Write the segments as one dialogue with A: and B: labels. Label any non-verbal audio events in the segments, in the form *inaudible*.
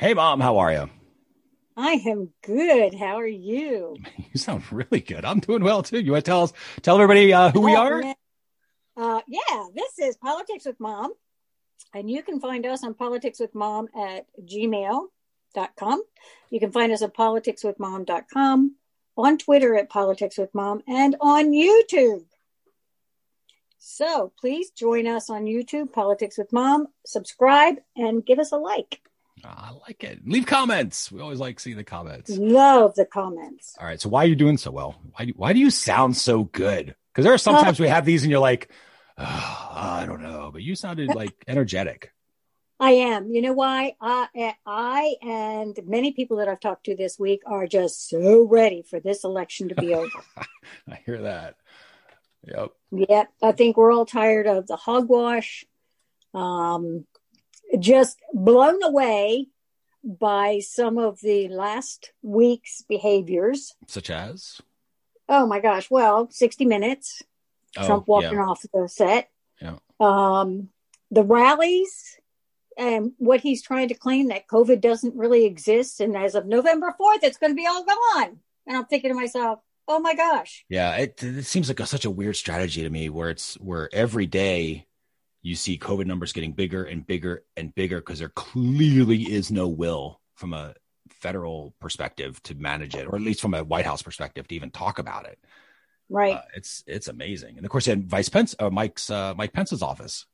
A: Hey, mom, how are you?
B: I am good. How are you? *laughs*
A: You sound really good. I'm doing well too. You want to tell us, tell everybody uh, who we
B: Oh,
A: are?
B: Uh, yeah, this is Politics with Mom. And you can find us on Politics with Mom at gmail.com. You can find us at politicswithmom.com, on Twitter at Politics with Mom, and on YouTube. So please join us on YouTube, Politics with Mom, subscribe, and give us a like.
A: Ah, I like it. Leave comments. We always like seeing the comments.
B: Love the comments.
A: All right. So why are you doing so well? Why do, why do you sound so good? Because there are sometimes we have these and you're like, "Ah, I don't know, but you sounded *laughs* like energetic.
B: I am. You know why? I, I and many people that I've talked to this week are just so ready for this election to be *laughs* over.
A: I hear that. Yep.
B: Yep. I think we're all tired of the hogwash. Um, just blown away by some of the last week's behaviors.
A: Such as?
B: Oh my gosh! Well, sixty minutes.
A: Oh,
B: Trump walking
A: yeah.
B: off the set.
A: Yeah.
B: Um, the rallies and what he's trying to claim that COVID doesn't really exist, and as of November fourth, it's going to be all gone. And I'm thinking to myself, oh my gosh,
A: Yeah, it, it seems like a, such a weird strategy to me where it's where every day you see COVID numbers getting bigger and bigger and bigger because there clearly is no will from a federal perspective to manage it, or at least from a White House perspective to even talk about it.
B: right?
A: Uh, it's it's amazing, and of course, had Vice Pence, uh, Mike's uh, Mike Pence's office.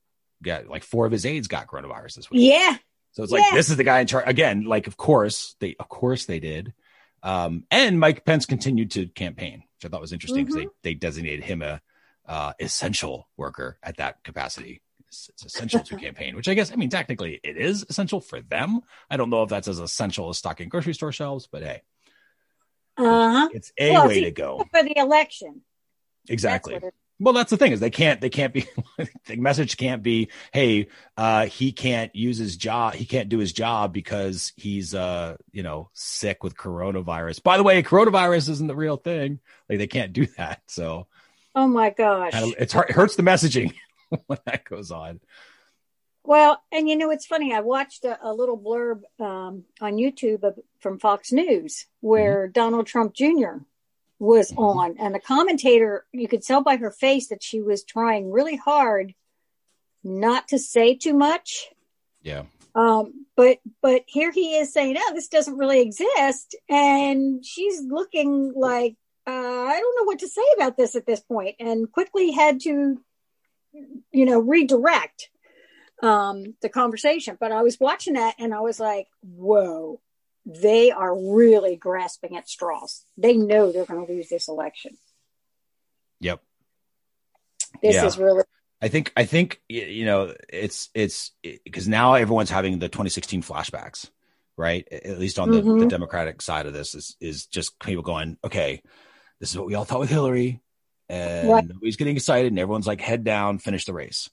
A: Yeah, like four of his aides got coronavirus this week.
B: yeah,
A: So it's like this is the guy in charge again. Like, of course they, of course they did. Um, and Mike Pence continued to campaign, which I thought was interesting because
B: Mm-hmm.
A: they they designated him a uh, essential worker at that capacity. It's, it's essential to campaign, which I guess I mean technically it is essential for them. I don't know if that's as essential as stocking grocery store shelves, but hey,
B: uh huh.
A: it's a
B: Well,
A: way to go.
B: For the election,
A: Exactly.
B: That's
A: Well, that's the thing is they can't they can't be *laughs* the message can't be hey uh he can't use his job he can't do his job because he's uh you know sick with coronavirus. By the way, coronavirus isn't the real thing. Like they can't do that. So
B: oh my gosh.
A: it's it hurts the messaging *laughs* *laughs* when that goes on.
B: Well, and you know, it's funny. I watched a, a little blurb um, on YouTube of, from Fox News where Donald Trump Jr. was
A: Mhm.
B: on, and the commentator, you could tell by her face that she was trying really hard not to say too much.
A: Yeah.
B: Um, but but here he is saying, "Oh, this doesn't really exist," and she's looking like uh, I don't know what to say about this at this point, and quickly had to, you know, redirect um, the conversation. But I was watching that, and I was like, "Whoa." They are really grasping at straws. They know they're going to lose this election.
A: Yep.
B: This
A: Yeah.
B: is really
A: I think I think you know it's it's because now everyone's having the 2016 flashbacks, right? At least on the, the
B: Mhm.
A: Democratic side of this is is just people going, okay, this is what we all thought with Hillary, and
B: Right.
A: nobody's getting excited, and everyone's like, head down, finish the race.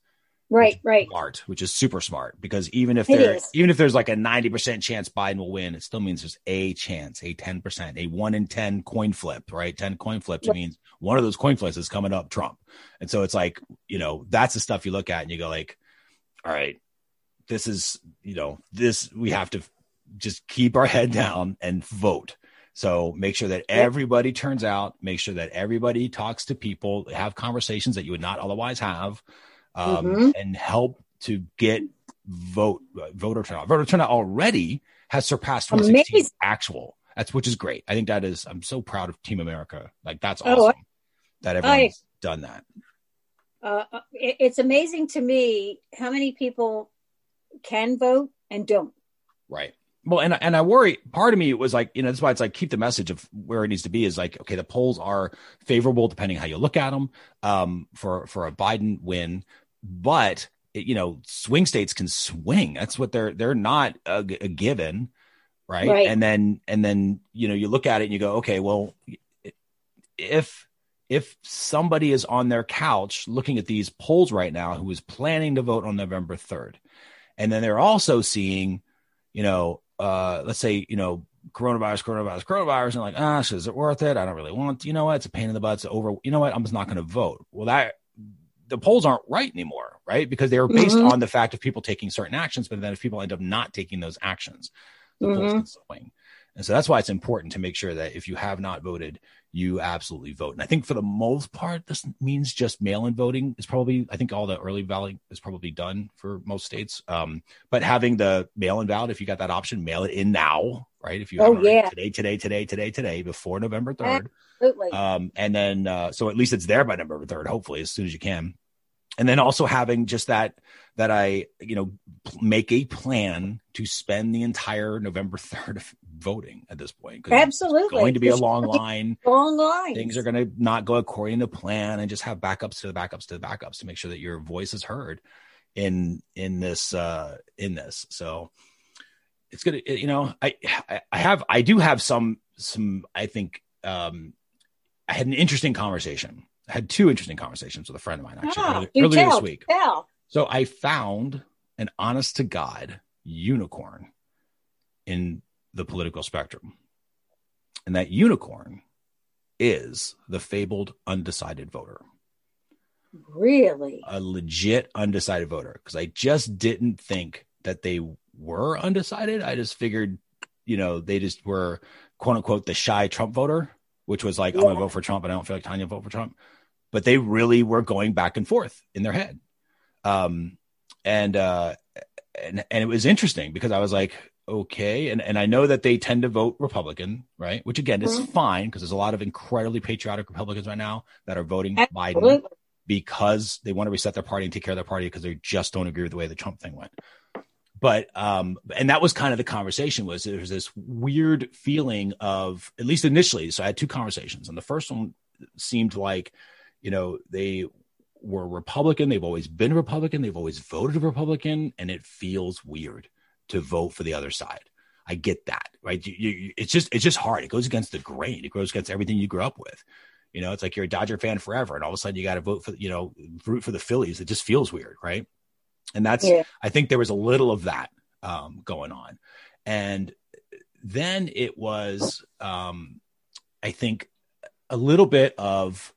B: right, right.
A: Smart, which is super smart because even if there even if there's like a 90 percent chance Biden will win, it still means there's a chance, a 10 percent, a one in 10 coin flip, right? 10 coin flips
B: Right.
A: means one of those coin flips is coming up Trump. And so it's like, you know, that's the stuff you look at and you go like, all right, this is, you know, this we have to just keep our *laughs* head down and vote. So make sure that everybody turns out, make sure that everybody talks to people, have conversations that you would not otherwise have, um,
B: Mhm.
A: and help to get vote voter turnout. Voter turnout already has surpassed 2016
B: Amazing.
A: actual. That's which is great. I think that is. I'm so proud of Team America. Like that's
B: Oh,
A: awesome that everyone's done that.
B: uh, it, it's amazing to me how many people can vote and don't.
A: Right. Well, and and I worry. Part of me was like, you know, that's why it's like keep the message of where it needs to be. Is like, okay, the polls are favorable depending how you look at them um, for for a Biden win, but it, you know, swing states can swing. That's what they're they're not a, a given, right?
B: Right.
A: And then and then you know you look at it and you go, okay, well, if if somebody is on their couch looking at these polls right now who is planning to vote on November 3rd, and then they're also seeing, you know, uh, let's say, you know, coronavirus, coronavirus, coronavirus, and like, ah, so is it worth it? I don't really want, to. you know what? It's a pain in the butt. It's over. You know what? I'm just not going to vote. Well, that the polls aren't right anymore, right? Because they were based
B: Mhm.
A: on the fact of people taking certain actions, but then if people end up not taking those actions, the mm-hmm. polls can swing. And so that's why it's important to make sure that if you have not voted, you absolutely vote. And I think for the most part, this means just mail-in voting is probably. I think all the early balloting is probably done for most states. Um, but having the mail-in ballot, if you got that option, mail it in now, right? If you
B: oh yeah
A: today, today, today, today, today, before November third,
B: absolutely.
A: Um, and then uh, so at least it's there by November third, hopefully as soon as you can and then also having just that that I you know make a plan to spend the entire November *laughs* third voting at this point.
B: Absolutely,
A: it's going to be a long line.
B: Long line.
A: Things are going to not go according to plan, and just have backups to the backups to the backups to make sure that your voice is heard in in this uh in this. So it's gonna you know I I have I do have some some I think um I had an interesting conversation had two interesting conversations with a friend of mine actually oh, earlier, earlier tell, this week.
B: Tell.
A: So I found an honest to God unicorn in the political spectrum. And that unicorn is the fabled undecided voter.
B: Really?
A: A legit undecided voter. Because I just didn't think that they were undecided. I just figured, you know, they just were quote unquote the shy Trump voter which was like, yeah. I'm gonna vote for Trump, but I don't feel like Tanya vote for Trump. But they really were going back and forth in their head. Um, and uh, and and it was interesting because I was like, okay, and and I know that they tend to vote Republican, right? Which again is mm-hmm. fine because there's a lot of incredibly patriotic Republicans right now that are voting Absolutely. Biden because they want to reset their party and take care of their party because they just don't agree with the way the Trump thing went but um and that was kind of the conversation was there was this weird feeling of at least initially so i had two conversations and the first one seemed like you know they were republican they've always been republican they've always voted republican and it feels weird to vote for the other side. I get that right? You, you, it's just it's just hard. It goes against the grain. It goes against everything you grew up with. You know it's like you're a dodger fan forever and all of a sudden you got to vote for you know root for the phillies. It just feels weird right? And that's yeah. i think there was a little of that um, going on. And then it was um, i think a little bit of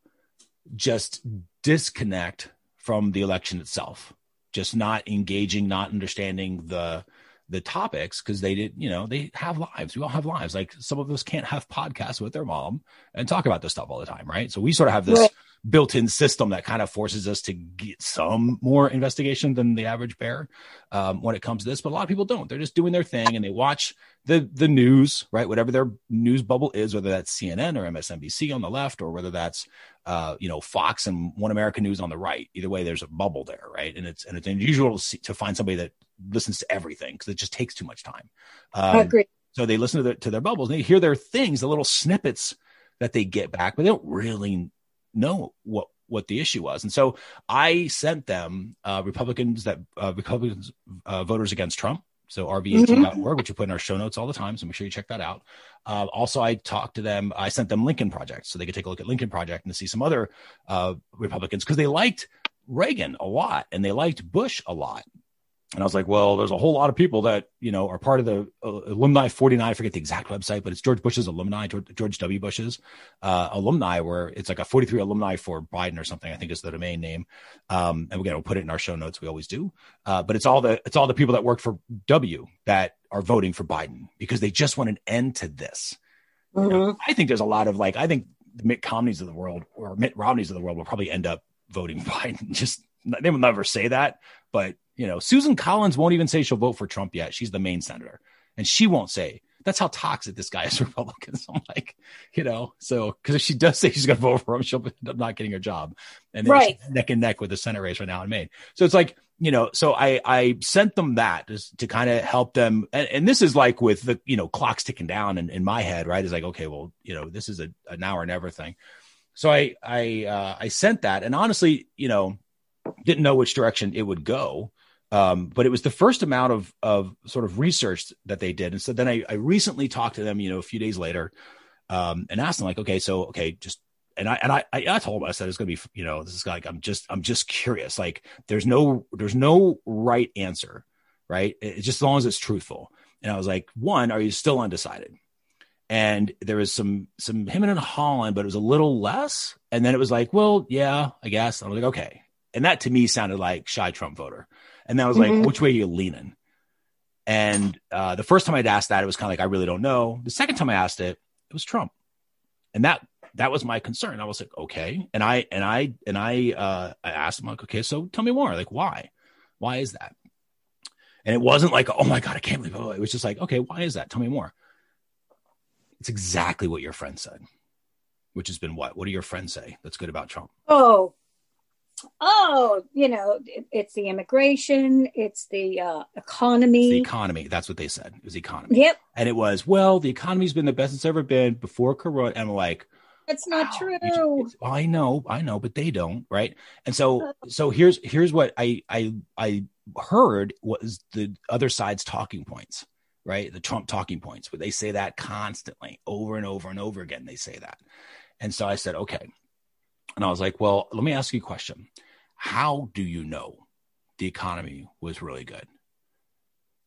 A: just disconnect from the election itself just not engaging not understanding the the topics because they did you know they have lives we all have lives like some of us can't have podcasts with their mom and talk about this stuff all the time right so we sort of have this right built-in system that kind of forces us to get some more investigation than the average bear um, when it comes to this. But a lot of people don't. They're just doing their thing and they watch the the news, right? Whatever their news bubble is, whether that's CNN or MSNBC on the left, or whether that's uh, you know Fox and One American News on the right. Either way, there's a bubble there, right? And it's and it's unusual to, see, to find somebody that listens to everything because it just takes too much time.
B: Um, I agree.
A: So they listen to, their, to their bubbles and they hear their things, the little snippets that they get back, but they don't really know what what the issue was. And so I sent them uh, Republicans that uh, Republicans uh, voters against Trump. So rvat.org, mm-hmm. which we put in our show notes all the time. So make sure you check that out. Uh, also, I talked to them. I sent them Lincoln Project so they could take a look at Lincoln Project and see some other uh, Republicans because they liked Reagan a lot and they liked Bush a lot. And I was like, well, there's a whole lot of people that, you know, are part of the uh, alumni 49. I forget the exact website, but it's George Bush's alumni, George, George W. Bush's uh, alumni, where it's like a 43 alumni for Biden or something, I think is the domain name. Um, and we'll put it in our show notes. We always do. Uh, but it's all the, it's all the people that work for W that are voting for Biden because they just want an end to this. Mm-hmm. You know, mm-hmm. I think there's a lot of like, I think the Mitt Romneys of the world or Mitt Romneys of the world will probably end up voting *laughs* Biden. Just they will never say that, but you know, Susan Collins won't even say she'll vote for Trump yet. She's the Maine senator, and she won't say. That's how toxic this guy is *laughs* Republicans. I'm like, you know, so because if she does say she's going to vote for him, she'll end up not getting her job, and then
B: right.
A: neck and neck with the Senate race right now in Maine. So it's like, you know, so I I sent them that just to kind of help them, and, and, this is like with the you know clocks ticking down in, in my head, right? Is like, okay, well, you know, this is a an hour and never thing. So I I uh, I sent that, and honestly, you know, didn't know which direction it would go. Um, but it was the first amount of of sort of research that they did. And so then I, I recently talked to them, you know, a few days later, um, and asked them like, okay, so okay, just and I and I I told them I said it's gonna be you know this is like I'm just I'm just curious. Like there's no there's no right answer right? It's just as long as it's truthful. And I was like one are you still undecided? And there was some some him and Holland but it was a little less. And then it was like well yeah I guess. I was like okay. And that to me sounded like shy Trump voter and I was mm-hmm. like, which way are you leaning? And uh, the first time I'd asked that, it was kind of like, I really don't know. The second time I asked it, it was Trump. And that that was my concern. I was like, okay. And I and I and I uh I asked him like, okay, so tell me more. Like, why? Why is that? And it wasn't like, oh my God, I can't believe it. It was just like, okay, why is that? Tell me more. It's exactly what your friend said, which has been what? What do your friends say that's good about Trump?
B: Oh, oh, you know, it, it's the immigration, it's the uh, economy.
A: The economy. That's what they said. It was economy.
B: Yep.
A: And it was, well, the economy's been the best it's ever been before Corona. And I'm like,
B: that's not
A: wow,
B: true.
A: you- it's- I know, I know, but they don't, right? And so, so here's here's what I I I heard was the other side's talking points, right? The Trump talking points, but they say that constantly, over and over and over again. They say that, and so I said, okay, and I was like, well, let me ask you a question: How do you know the economy was really good?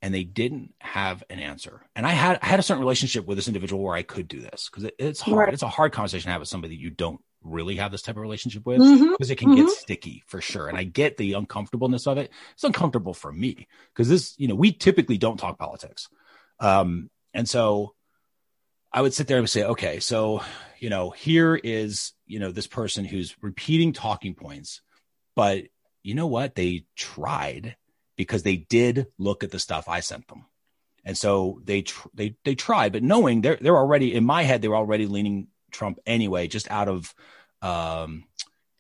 A: and they didn't have an answer. And I had I had a certain relationship with this individual where I could do this because it, it's hard.
B: Right.
A: It's a hard conversation to have with somebody that you don't really have this type of relationship with because it can get
B: Mhm.
A: sticky for sure. And I get the uncomfortableness of it. It's uncomfortable for me because this, you know, we typically don't talk politics. Um, and so I would sit there and say, okay, so, you know, here is, you know, this person who's repeating talking points, but you know what? They tried because they did look at the stuff I sent them. And so they tr- they they tried, but knowing they're they're already in my head, they were already leaning Trump anyway, just out of um,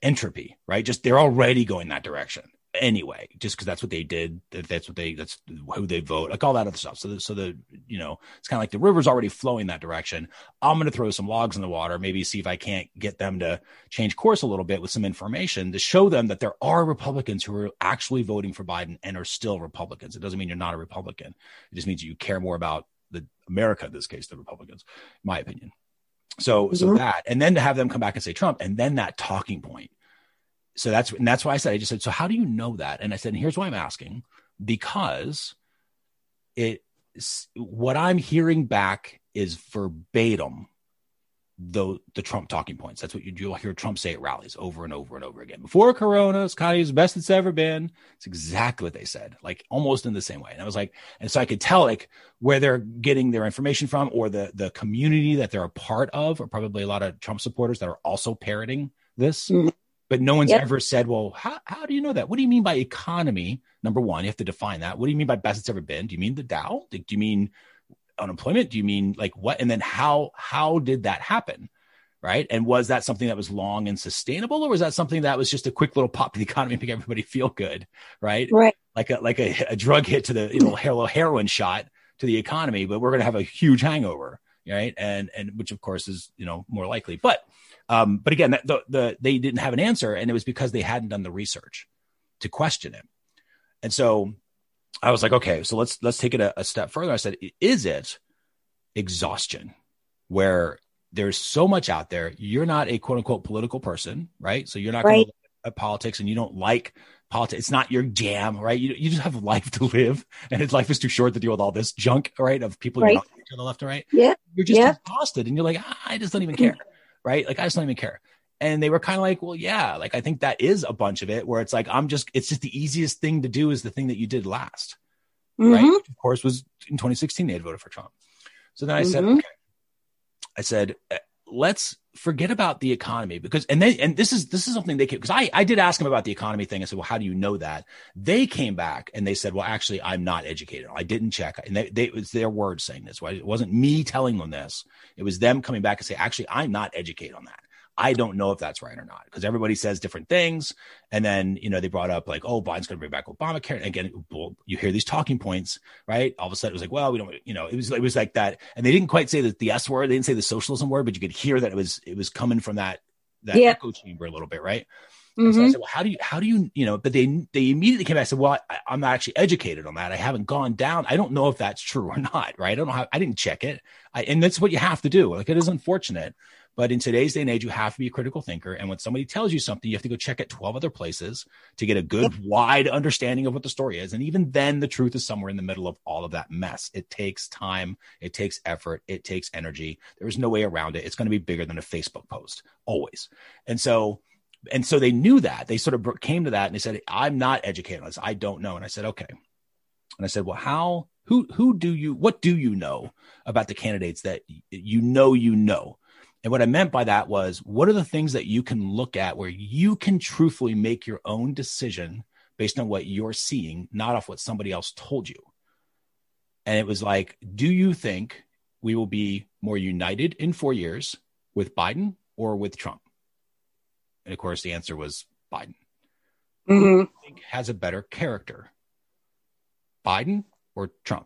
A: entropy, right? Just they're already going that direction anyway, just because that's what they did. That that's what they that's who they vote, like all that other stuff. So the, so the you know it's kind of like the river's already flowing that direction. I'm going to throw some logs in the water, maybe see if I can't get them to change course a little bit with some information to show them that there are Republicans who are actually voting for Biden and are still Republicans. It doesn't mean you're not a Republican. It just means you care more about the America in this case, the Republicans, in my opinion. So so
B: Mhm.
A: that and then to have them come back and say Trump and then that talking point. So that's and that's why I said I just said so how do you know that? And I said and here's why I'm asking because it what I'm hearing back is verbatim the the Trump talking points. That's what you, you'll hear Trump say at rallies over and over and over again. Before Corona, Scotty is the best it's ever been. It's exactly what they said, like almost in the same way. And I was like, and so I could tell like where they're getting their information from, or the the community that they're a part of, or probably a lot of Trump supporters that are also parroting this.
B: Mhm.
A: But no one's
B: Yep.
A: ever said, well, how, how do you know that? What do you mean by economy? Number one, you have to define that. What do you mean by best it's ever been? Do you mean the Dow? Do you mean unemployment? Do you mean like what? And then how how did that happen? Right. And was that something that was long and sustainable, or was that something that was just a quick little pop to the economy and make everybody feel good? Right.
B: Right.
A: Like a like a, a drug hit to the you know little heroin shot to the economy, but we're gonna have a huge hangover. Right. And and which of course is, you know, more likely. But um, but again, that, the the they didn't have an answer, and it was because they hadn't done the research to question it. And so I was like, okay, so let's let's take it a, a step further. I said, is it exhaustion where there's so much out there? You're not a quote unquote political person, right? So you're not going
B: Right.
A: to look at politics, and you don't like politics. It's not your jam, right? You you just have life to live, and life is too short to deal with all this junk, right? Of people
B: Right.
A: you're not to the left and right.
B: Yeah.
A: You're just
B: Yeah.
A: exhausted, and you're like, I just don't even care, right? Like I just don't even care. And they were kind of like, well, yeah, like I think that is a bunch of it where it's like, I'm just, it's just the easiest thing to do is the thing that you did last right?
B: Mhm.
A: Which of course, was in 2016 they had voted for Trump. So then I said,
B: Mhm.
A: okay. I said, eh, let's forget about the economy because, and they and this is this is something they came because I I did ask them about the economy thing. I said, well, how do you know that? They came back and they said, well, actually, I'm not educated. I didn't check, and they, they it was their words saying this. It wasn't me telling them this. It was them coming back and say, actually, I'm not educated on that. I don't know if that's right or not because everybody says different things. And then, you know, they brought up like, oh, Biden's going to bring back Obamacare. And again, you hear these talking points, right? All of a sudden it was like, well, we don't, you know, it was, it was like that. And they didn't quite say the, the S word. They didn't say the socialism word, but you could hear that it was, it was coming from that, that
B: Yeah.
A: echo chamber a little bit, right? And so I
B: Mhm.
A: said, well, how do you, how do you, you know, but they, they immediately came back and said, well, I, I'm not actually educated on that. I haven't gone down. I don't know if that's true or *laughs* not, right? I don't know how, I didn't check it. I, and that's what you have to do. Like it is unfortunate, but in today's day and age, you have to be a critical thinker. And when somebody tells you something, you have to go check it 12 other places to get a good, wide understanding of what the story is. And even then, the truth is somewhere in the middle of all of that mess. It takes time, it takes effort, it takes energy. There's no way around it. It's going to be bigger than a Facebook post, always. And so, and so they knew that. They sort of came to that and they said, I'm not educated on this. I don't know. And I said, okay. And I said, well, how, Who who do you what do you know about the candidates that you know you know? And what I meant by that was what are the things that you can look at where you can truthfully make your own decision based on what you're seeing, not off what somebody else told you. And it was like, do you think we will be more united in four years with Biden or with Trump? And of course, the answer was Biden. Mm-hmm. think has a better character, Biden or Trump?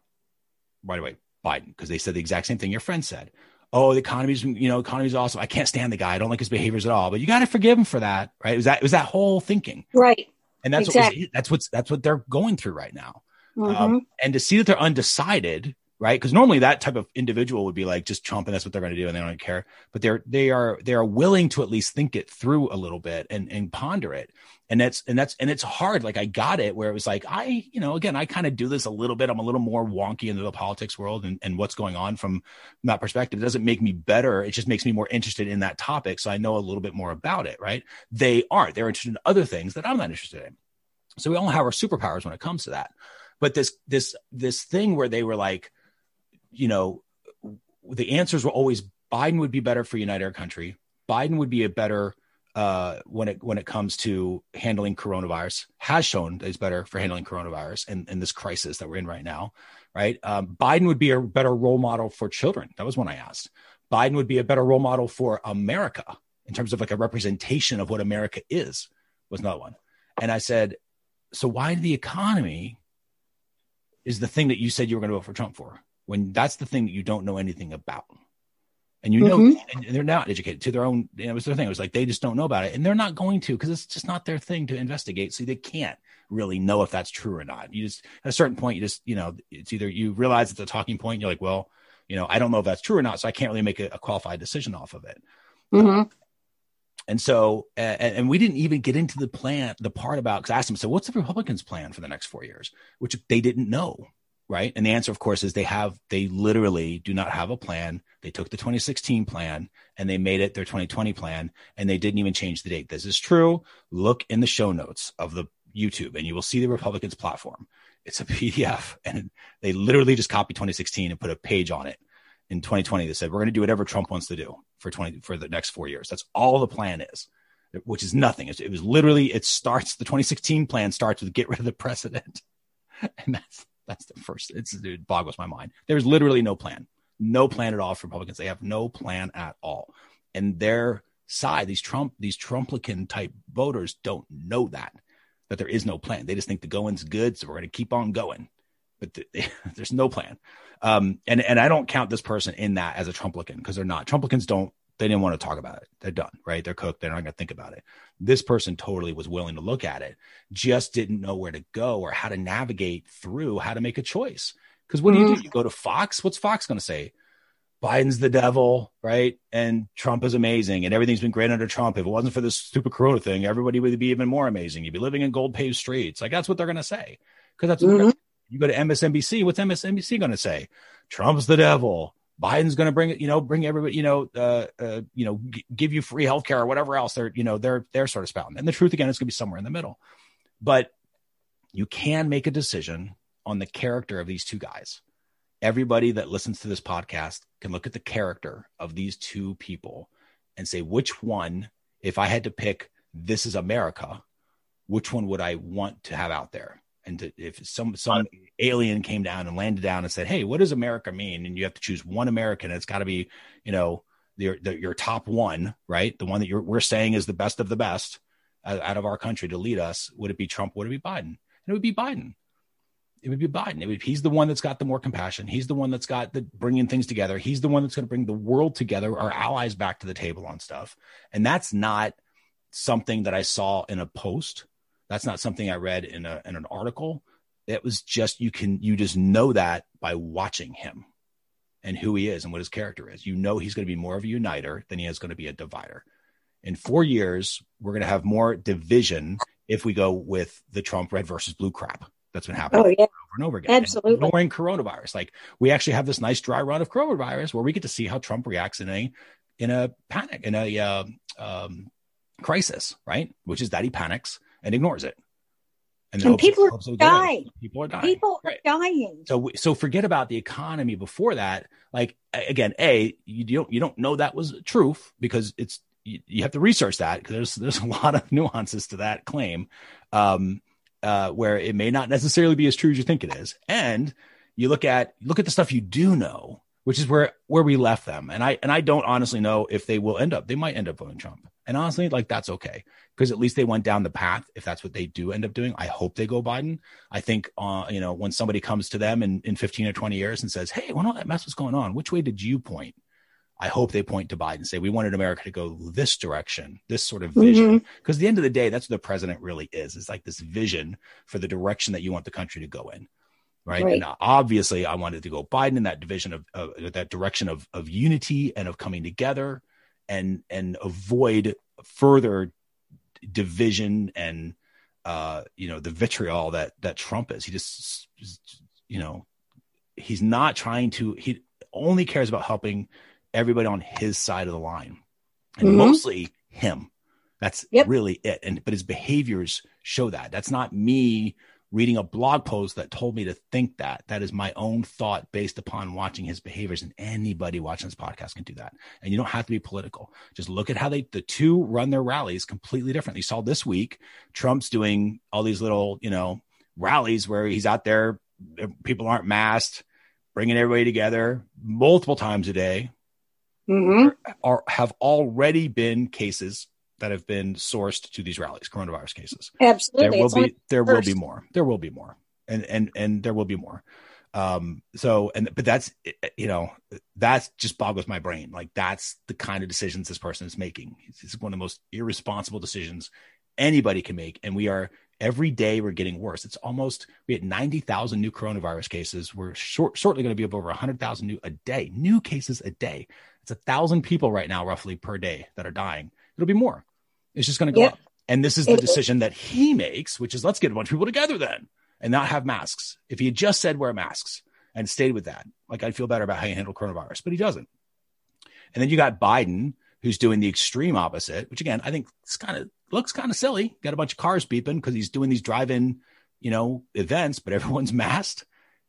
A: By the way, Biden, because they said the exact same thing your friend said. Oh, the economy's, you know, economy's awesome. I can't stand the guy. I don't like his behaviors at all. But you got to forgive him for that, right? It was that it was that whole thinking,
B: right?
A: And that's exactly. what was, that's what's that's what they're going through right now. Mm-hmm. Um, and to see that they're undecided right? Because normally that type of individual would be like just chomp, and that's what they're going to do, and they don't care. But they're they are they are willing to at least think it through a little bit and and ponder it. And that's and that's and it's hard. Like I got it where it was like I you know again I kind of do this a little bit. I'm a little more wonky into the politics world and and what's going on from that perspective. It doesn't make me better. It just makes me more interested in that topic, so I know a little bit more about it. Right? They aren't. They're interested in other things that I'm not interested in. So we all have our superpowers when it comes to that. But this this this thing where they were like you know, the answers were always Biden would be better for unite our country. Biden would be a better uh, when it when it comes to handling coronavirus. Has shown that he's better for handling coronavirus and, and this crisis that we're in right now. Right, um, Biden would be a better role model for children. That was one I asked. Biden would be a better role model for America in terms of like a representation of what America is. Was another one, and I said, so why the economy is the thing that you said you were going to vote for Trump for? when that's the thing that you don't know anything about. And you know, mm-hmm. and they're not educated to their own. You know, it was their thing. It was like they just don't know about it, and they're not going to because it's just not their thing to investigate. So they can't really know if that's true or not. You just at a certain point, you just you know, it's either you realize it's a talking point. You're like, well, you know, I don't know if that's true or not, so I can't really make a, a qualified decision off of it. Mm-hmm. and so, and, and, we didn't even get into the plan, the part about because I asked them, so what's the Republicans' plan for the next four years? Which they didn't know right? And the answer, of course, is they have, they literally do not have a plan. They took the 2016 plan and they made it their 2020 plan and they didn't even change the date. This is true. Look in the show notes of the YouTube and you will see the Republicans platform. It's a *laughs* PDF and they literally just copied 2016 and put a page on it in 2020 that said, we're going to do whatever Trump wants to do for 20, for the next four years. That's all the plan is which is nothing. It was literally, it starts, the 2016 plan starts with get rid of the president. *laughs* And that's, that's the first. It's it boggles my mind. There's literally no plan, no plan at all for Republicans. They have no plan at all, and their side, these Trump, these Trumplican type voters, don't know that that there is no plan. They just think the going's good, so we're going to keep on going. But the, *laughs* there's no plan. Um, and and I don't count this person in that as a Trumplican because they're not. Trumplicans don't they didn't want to talk about it. They're done, right? They're cooked. They're not going to think about it. This person totally was willing to look at it, just didn't know where to go or how to navigate through how to make a choice. Because what mm-hmm. do you do? Mm-hmm. You go to Fox. What's Fox going to say? Biden's the devil, right? And Trump is amazing, and everything's been great under Trump. If it wasn't for this stupid Corona thing, everybody would be even more amazing. You'd be living in gold paved streets. Like that's what they're going to say. Because that's mm-hmm. you go to MSNBC. What's MSNBC going to say? Trump's the devil. Biden's going to bring it, you know, bring everybody, you know, uh, uh, you know, g- give you free healthcare or whatever else they're, you know, they're they're sort of spouting. And the truth again is going to be somewhere in the middle. But you can make a decision on the character of these two guys. Everybody that listens to this podcast can look at the character of these two people and say which one, if I had to pick, this is America, which one would I want to have out there? And to, if some some alien came down and landed down and said, "Hey, what does America mean?" and you have to choose one American, it's got to be you know your the, your top one, right? The one that you're we're saying is the best of the best uh, out of our country to lead us. Would it be Trump? Would it be Biden? And it would be Biden. It would be Biden. It would, he's the one that's got the more compassion. He's the one that's got the bringing things together. He's the one that's going to bring the world together, our allies back to the table on stuff. And that's not something that I saw in a post that's not something I read in a in an article. It was just you can you just know that by watching him and who he is and what his character is. You know he's going to be more of a uniter than he is going to be a divider. In four years, we're going to have more division if we go with the Trump red versus blue crap that's been happening oh, yeah. over and over again.
B: Absolutely.
A: And ignoring coronavirus. Like we actually have this nice dry run of coronavirus where we get to see how Trump reacts in a in a panic, in a uh, um, crisis, right? Which is that he panics and ignores it.
B: And, and people are dying.
A: People are dying.
B: People are dying.
A: So, so forget about the economy before that. Like again, a you don't you don't know that was truth because it's you, you have to research that because there's there's a *laughs* lot of nuances to that claim, um, uh, where it may not necessarily be as true as you think it is. And you look at look at the stuff you do know, which is where where we left them. And I and I don't honestly know if they will end up. They might end up voting Trump. And honestly, like that's okay because at least they went down the path. If that's what they do end up doing, I hope they go Biden. I think, uh, you know, when somebody comes to them in, in 15 or 20 years and says, Hey, when all that mess was going on, which way did you point? I hope they point to Biden and say, we wanted America to go this direction, this sort of vision. Because mm-hmm. at the end of the day, that's what the president really is. It's like this vision for the direction that you want the country to go in. Right. right. And obviously, I wanted to go Biden in that division of, of that direction of, of unity and of coming together and and avoid further division and uh, you know the vitriol that that Trump is. He just, you know he's not trying to. He only cares about helping everybody on his side of the line, and mm-hmm. mostly him. That's yep. really it. And but his behaviors show that. That's not me reading a blog post that told me to think that. That is my own thought based upon watching his behaviors. And anybody watching this podcast can do that. And you don't have to be political. Just look at how they, the two run their rallies completely different. You saw this week, Trump's doing all these little, you know, rallies where he's out there, people aren't masked, bringing everybody together multiple times a day. Mm-hmm. Are, have already been cases that have been sourced to these rallies, coronavirus cases.
B: Absolutely.
A: There will it's be there will be more. There will be more. And and and there will be more. Um so and but that's you know that's just boggles my brain. Like that's the kind of decisions this person is making. It's, it's one of the most irresponsible decisions anybody can make and we are every day we're getting worse. It's almost we had 90,000 new coronavirus cases. We're short, shortly going to be up over 100,000 new a day, new cases a day. It's a thousand people right now, roughly per day that are dying. It'll be more. It's just going to go yep. up. And this is the decision that he makes, which is let's get a bunch of people together then and not have masks. If he had just said wear masks and stayed with that, like I'd feel better about how you handle coronavirus, but he doesn't. And then you got Biden, who's doing the extreme opposite, which again, I think it's kind of looks kind of silly. Got a bunch of cars beeping because he's doing these drive-in, you know, events, but *laughs* everyone's masked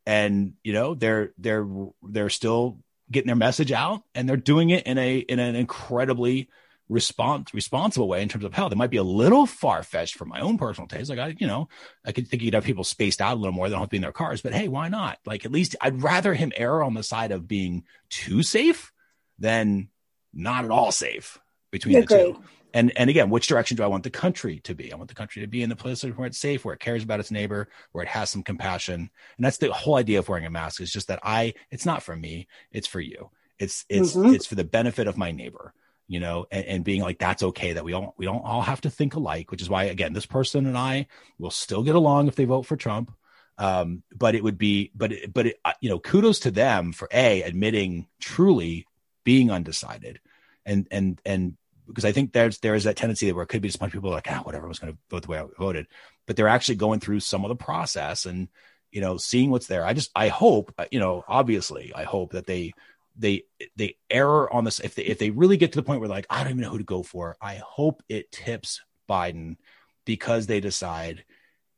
A: and you know, they're they're they're still getting their message out and they're doing it in a in an incredibly response responsible way in terms of health. It might be a little far fetched for my own personal taste. Like I, you know, I could think you'd have people spaced out a little more. They don't have to be in their cars, but hey, why not? Like at least I'd rather him err on the side of being too safe than not at all safe between the two. And and again, which direction do I want the country to be? I want the country to be in the place where it's safe, where it cares about its neighbor, where it has some compassion. And that's the whole idea of wearing a mask. Is just that I, it's not for me, it's for you. It's it's mm-hmm. it's for the benefit of my neighbor you know, and, and, being like, that's okay that we don't, we don't all have to think alike, which is why, again, this person and I will still get along if they vote for Trump. Um, but it would be, but, it, but, it, you know, kudos to them for a admitting truly being undecided and, and, and because I think there's, there is that tendency where it could be just a bunch of people like, ah, whatever, I was going to vote the way I voted, but they're actually going through some of the process and, you know, seeing what's there. I just, I hope, you know, obviously I hope that they, they they error on this if they if they really get to the point where like I don't even know who to go for. I hope it tips Biden because they decide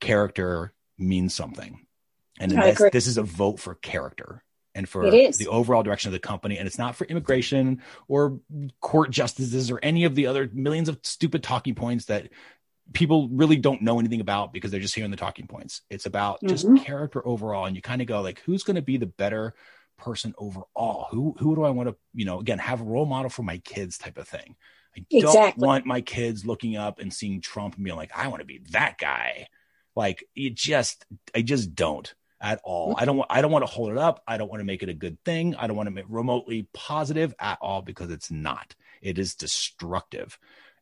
A: character means something, and this, this is a vote for character and for the overall direction of the company. And it's not for immigration or court justices or any of the other millions of stupid talking points that people really don't know anything about because they're just hearing the talking points. It's about just mm-hmm. character overall. And you kind of go like, who's going to be the better person overall? Who who do I want to, you know, again, have a role model for my kids type of thing. I don't want my kids looking up and seeing Trump and being like, I want to be that guy. Like it just I just don't at all. Mm-hmm. I don't want I don't want to hold it up. I don't want to make it a good thing. I don't want to make remotely positive at all because it's not. It is destructive.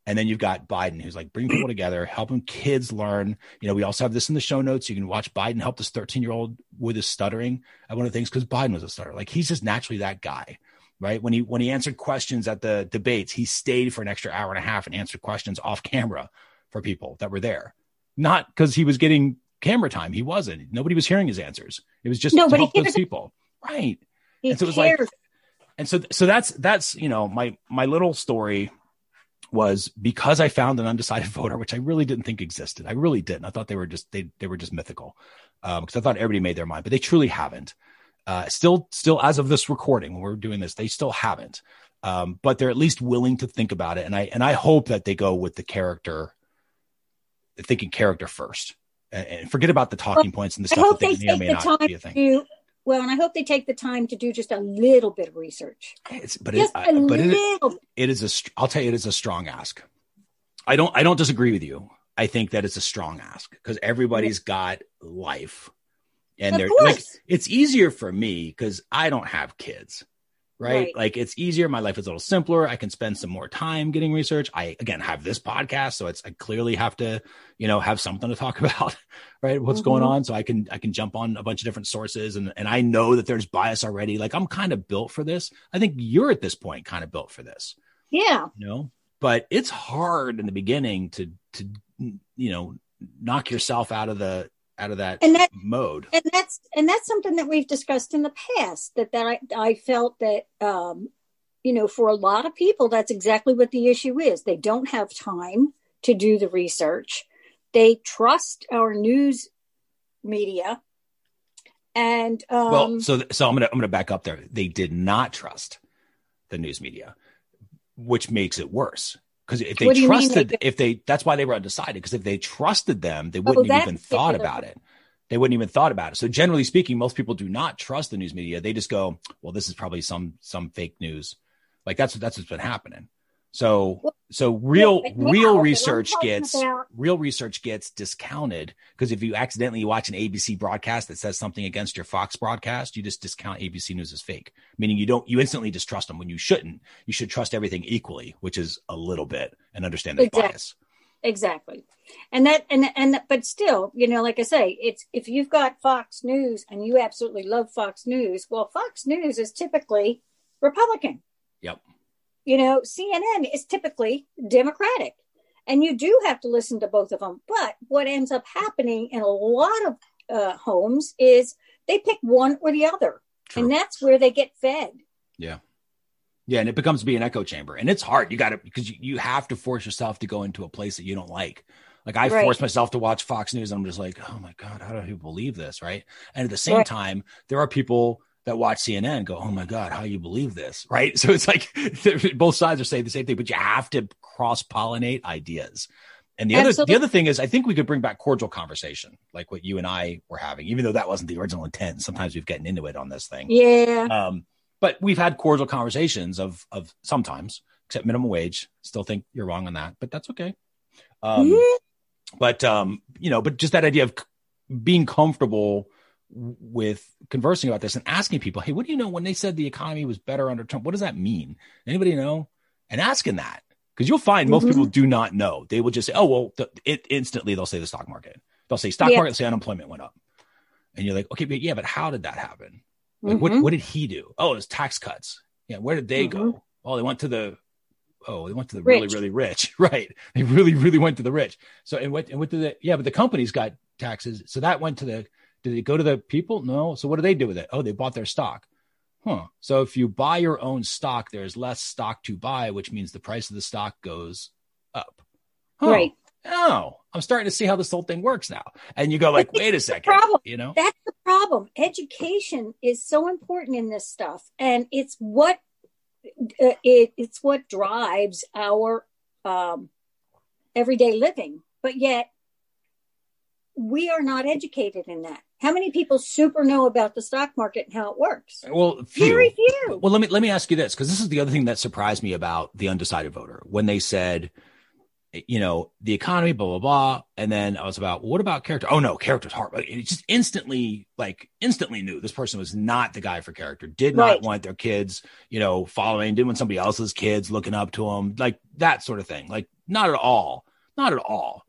A: And then you've got Biden, who's like bring people together, helping kids learn. You know, we also have this in the show notes. You can watch Biden help this 13 year old with his stuttering. I one of the things because Biden was a stutter. Like he's just naturally that guy, right? When he when he answered questions at the debates, he stayed for an extra hour and a half and answered questions off camera for people that were there, not because he was getting camera time. He wasn't. Nobody was hearing his answers. It was just to help those people, right?
B: He and so it was cares. like,
A: and so so that's that's you know my my little story was because I found an undecided *laughs* voter, which I really didn't think existed. I really didn't. I thought they were just they they were just mythical because um, I thought everybody made their mind, but they truly haven't. Uh, still, still as of this recording, when we're doing this, they still haven't. Um, but they're at least willing to think about it, and I and I hope that they go with the character, thinking character first, and, and forget about the talking well, points and the stuff that they, they may or may not be a thing.
B: To, well, and I hope they take the time to do just a little bit of research.
A: It's, but just it, but it, it is a. I'll tell you, it is a strong ask. I don't. I don't disagree with you. I think that it's a strong ask because everybody's got life, and they're like it's easier for me because I don't have kids right? right? Like it's easier. My life is a little simpler. I can spend some more time getting research. I again have this podcast, so it's I clearly have to, you know, have something to talk *laughs* about, right? What's mm-hmm. going on? So I can I can jump on a bunch of different sources and and I know that there's bias already. Like I'm kind of built for this. I think you're at this point kind of built for this.
B: Yeah.
A: You know, but it's hard in the beginning to to you know knock yourself out of the out of that, and that mode.
B: And that's and that's something that we've discussed in the past. That that I, I felt that um, you know for a lot of people that's exactly what the issue is. They don't have time to do the research. They trust our news media. And um,
A: well, so so I'm gonna I'm gonna back up there. They did not trust the news media, which makes it worse because if they trusted, they if they, that's why they were undecided. Because if they trusted them, they wouldn't oh, have even thought about it. They wouldn't even thought about it. So generally speaking, most people do not trust the news media. They just go, well, this is probably some some fake news. Like that's that's what's been happening. So so real yeah, real research gets about... real research gets discounted because if you accidentally watch an ABC broadcast that says something against your Fox broadcast, you just discount ABC News as fake. Meaning you don't you instantly distrust them when you shouldn't. You should trust everything equally, which is a little bit and understand the exactly. bias.
B: Exactly. And that and and but still, you know, like I say, it's if you've got Fox News and you absolutely love Fox News, well Fox News is typically Republican.
A: Yep
B: you know, CNN is typically Democratic. And you do have to listen to both of them. But what ends up happening in a lot of uh, homes is they pick one or the other. True. And that's where they get fed.
A: Yeah. Yeah. And it becomes to be an echo chamber. And it's hard. You got to, because you, you have to force yourself to go into a place that you don't like. Like I right. force myself to watch Fox News. And I'm just like, oh my God, how do you believe this? Right. And at the same right. time, there are people that watch CNN go, "Oh my God, how you believe this?" Right? *laughs* So it's like *laughs* both sides are saying the same thing, but you have to cross pollinate ideas. And the Absolutely. other the other thing is, I think we could bring back cordial conversation, like what you and I were having, even though that wasn't the original intent. Sometimes we've gotten into it on this thing.
B: Yeah.
A: Um, but we've had cordial conversations of of sometimes, except minimum wage. Still think you're wrong on that, but that's okay. Um, mm-hmm. But um, you know, but just that idea of being comfortable with conversing about this and asking people, hey, what do you know when they said the economy was better under Trump? What does that mean? Anybody know? And asking that because you'll find most mm-hmm. people do not know. They will just say, oh, well, th- it instantly they'll say the stock market. They'll say stock yeah. market, say unemployment went up. And you're like, okay, but yeah, but how did that happen? Like, mm-hmm. what, what did he do? Oh, it was tax cuts. Yeah. Where did they mm-hmm. go? Oh, they went to the, oh, they went to the rich. really, really rich. *laughs* right. They really, really went to the rich. So, and what, and what did the, yeah, but the companies got taxes. So that went to the, did it go to the people? No. So what do they do with it? Oh, they bought their stock. Huh. So if you buy your own stock, there's less stock to buy, which means the price of the stock goes up.
B: Huh. Right.
A: Oh, I'm starting to see how this whole thing works now. And you go like, wait a second.
B: Problem.
A: You know,
B: that's the problem. Education is so important in this stuff, and it's what uh, it, it's what drives our um, everyday living. But yet, we are not educated in that. How many people super know about the stock market and how it works?
A: Well,
B: few. very few.
A: Well, let me let me ask you this because this is the other thing that surprised me about the undecided voter when they said, you know, the economy, blah blah blah, and then I was about, well, what about character? Oh no, character's hard. It just instantly, like instantly knew this person was not the guy for character. Did not right. want their kids, you know, following. Didn't want somebody else's kids looking up to them, like that sort of thing. Like not at all, not at all.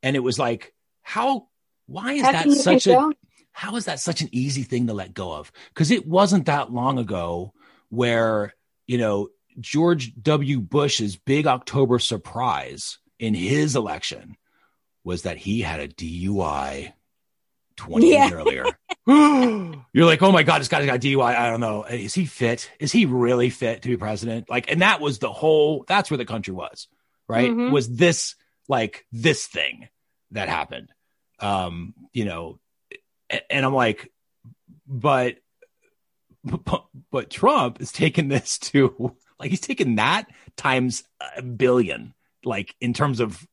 A: And it was like, how? Why is how that such a? How is that such an easy thing to let go of? Because it wasn't that long ago where, you know, George W. Bush's big October surprise in his election was that he had a DUI 20 yeah. years earlier. *laughs* You're like, oh my God, this guy's got DUI. I don't know. Is he fit? Is he really fit to be president? Like, and that was the whole, that's where the country was. right? Mm-hmm. Was this like this thing that happened? Um, you know, and I'm like, but, but, but Trump is taking this to like he's taking that times a billion, like in terms of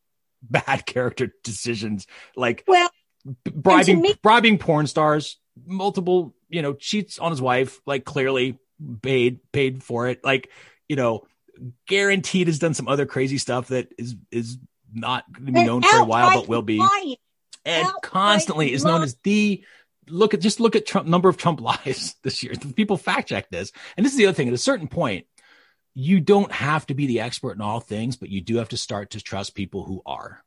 A: bad character decisions, like
B: well,
A: bribing me- bribing porn stars, multiple, you know, cheats on his wife, like clearly paid paid for it, like you know, guaranteed has done some other crazy stuff that is is not going to be known for a while, but will be. And constantly is known as the look at just look at Trump number of Trump *laughs* lies this year. People fact check this, and this is the other thing. At a certain point, you don't have to be the expert in all things, but you do have to start to trust people who are.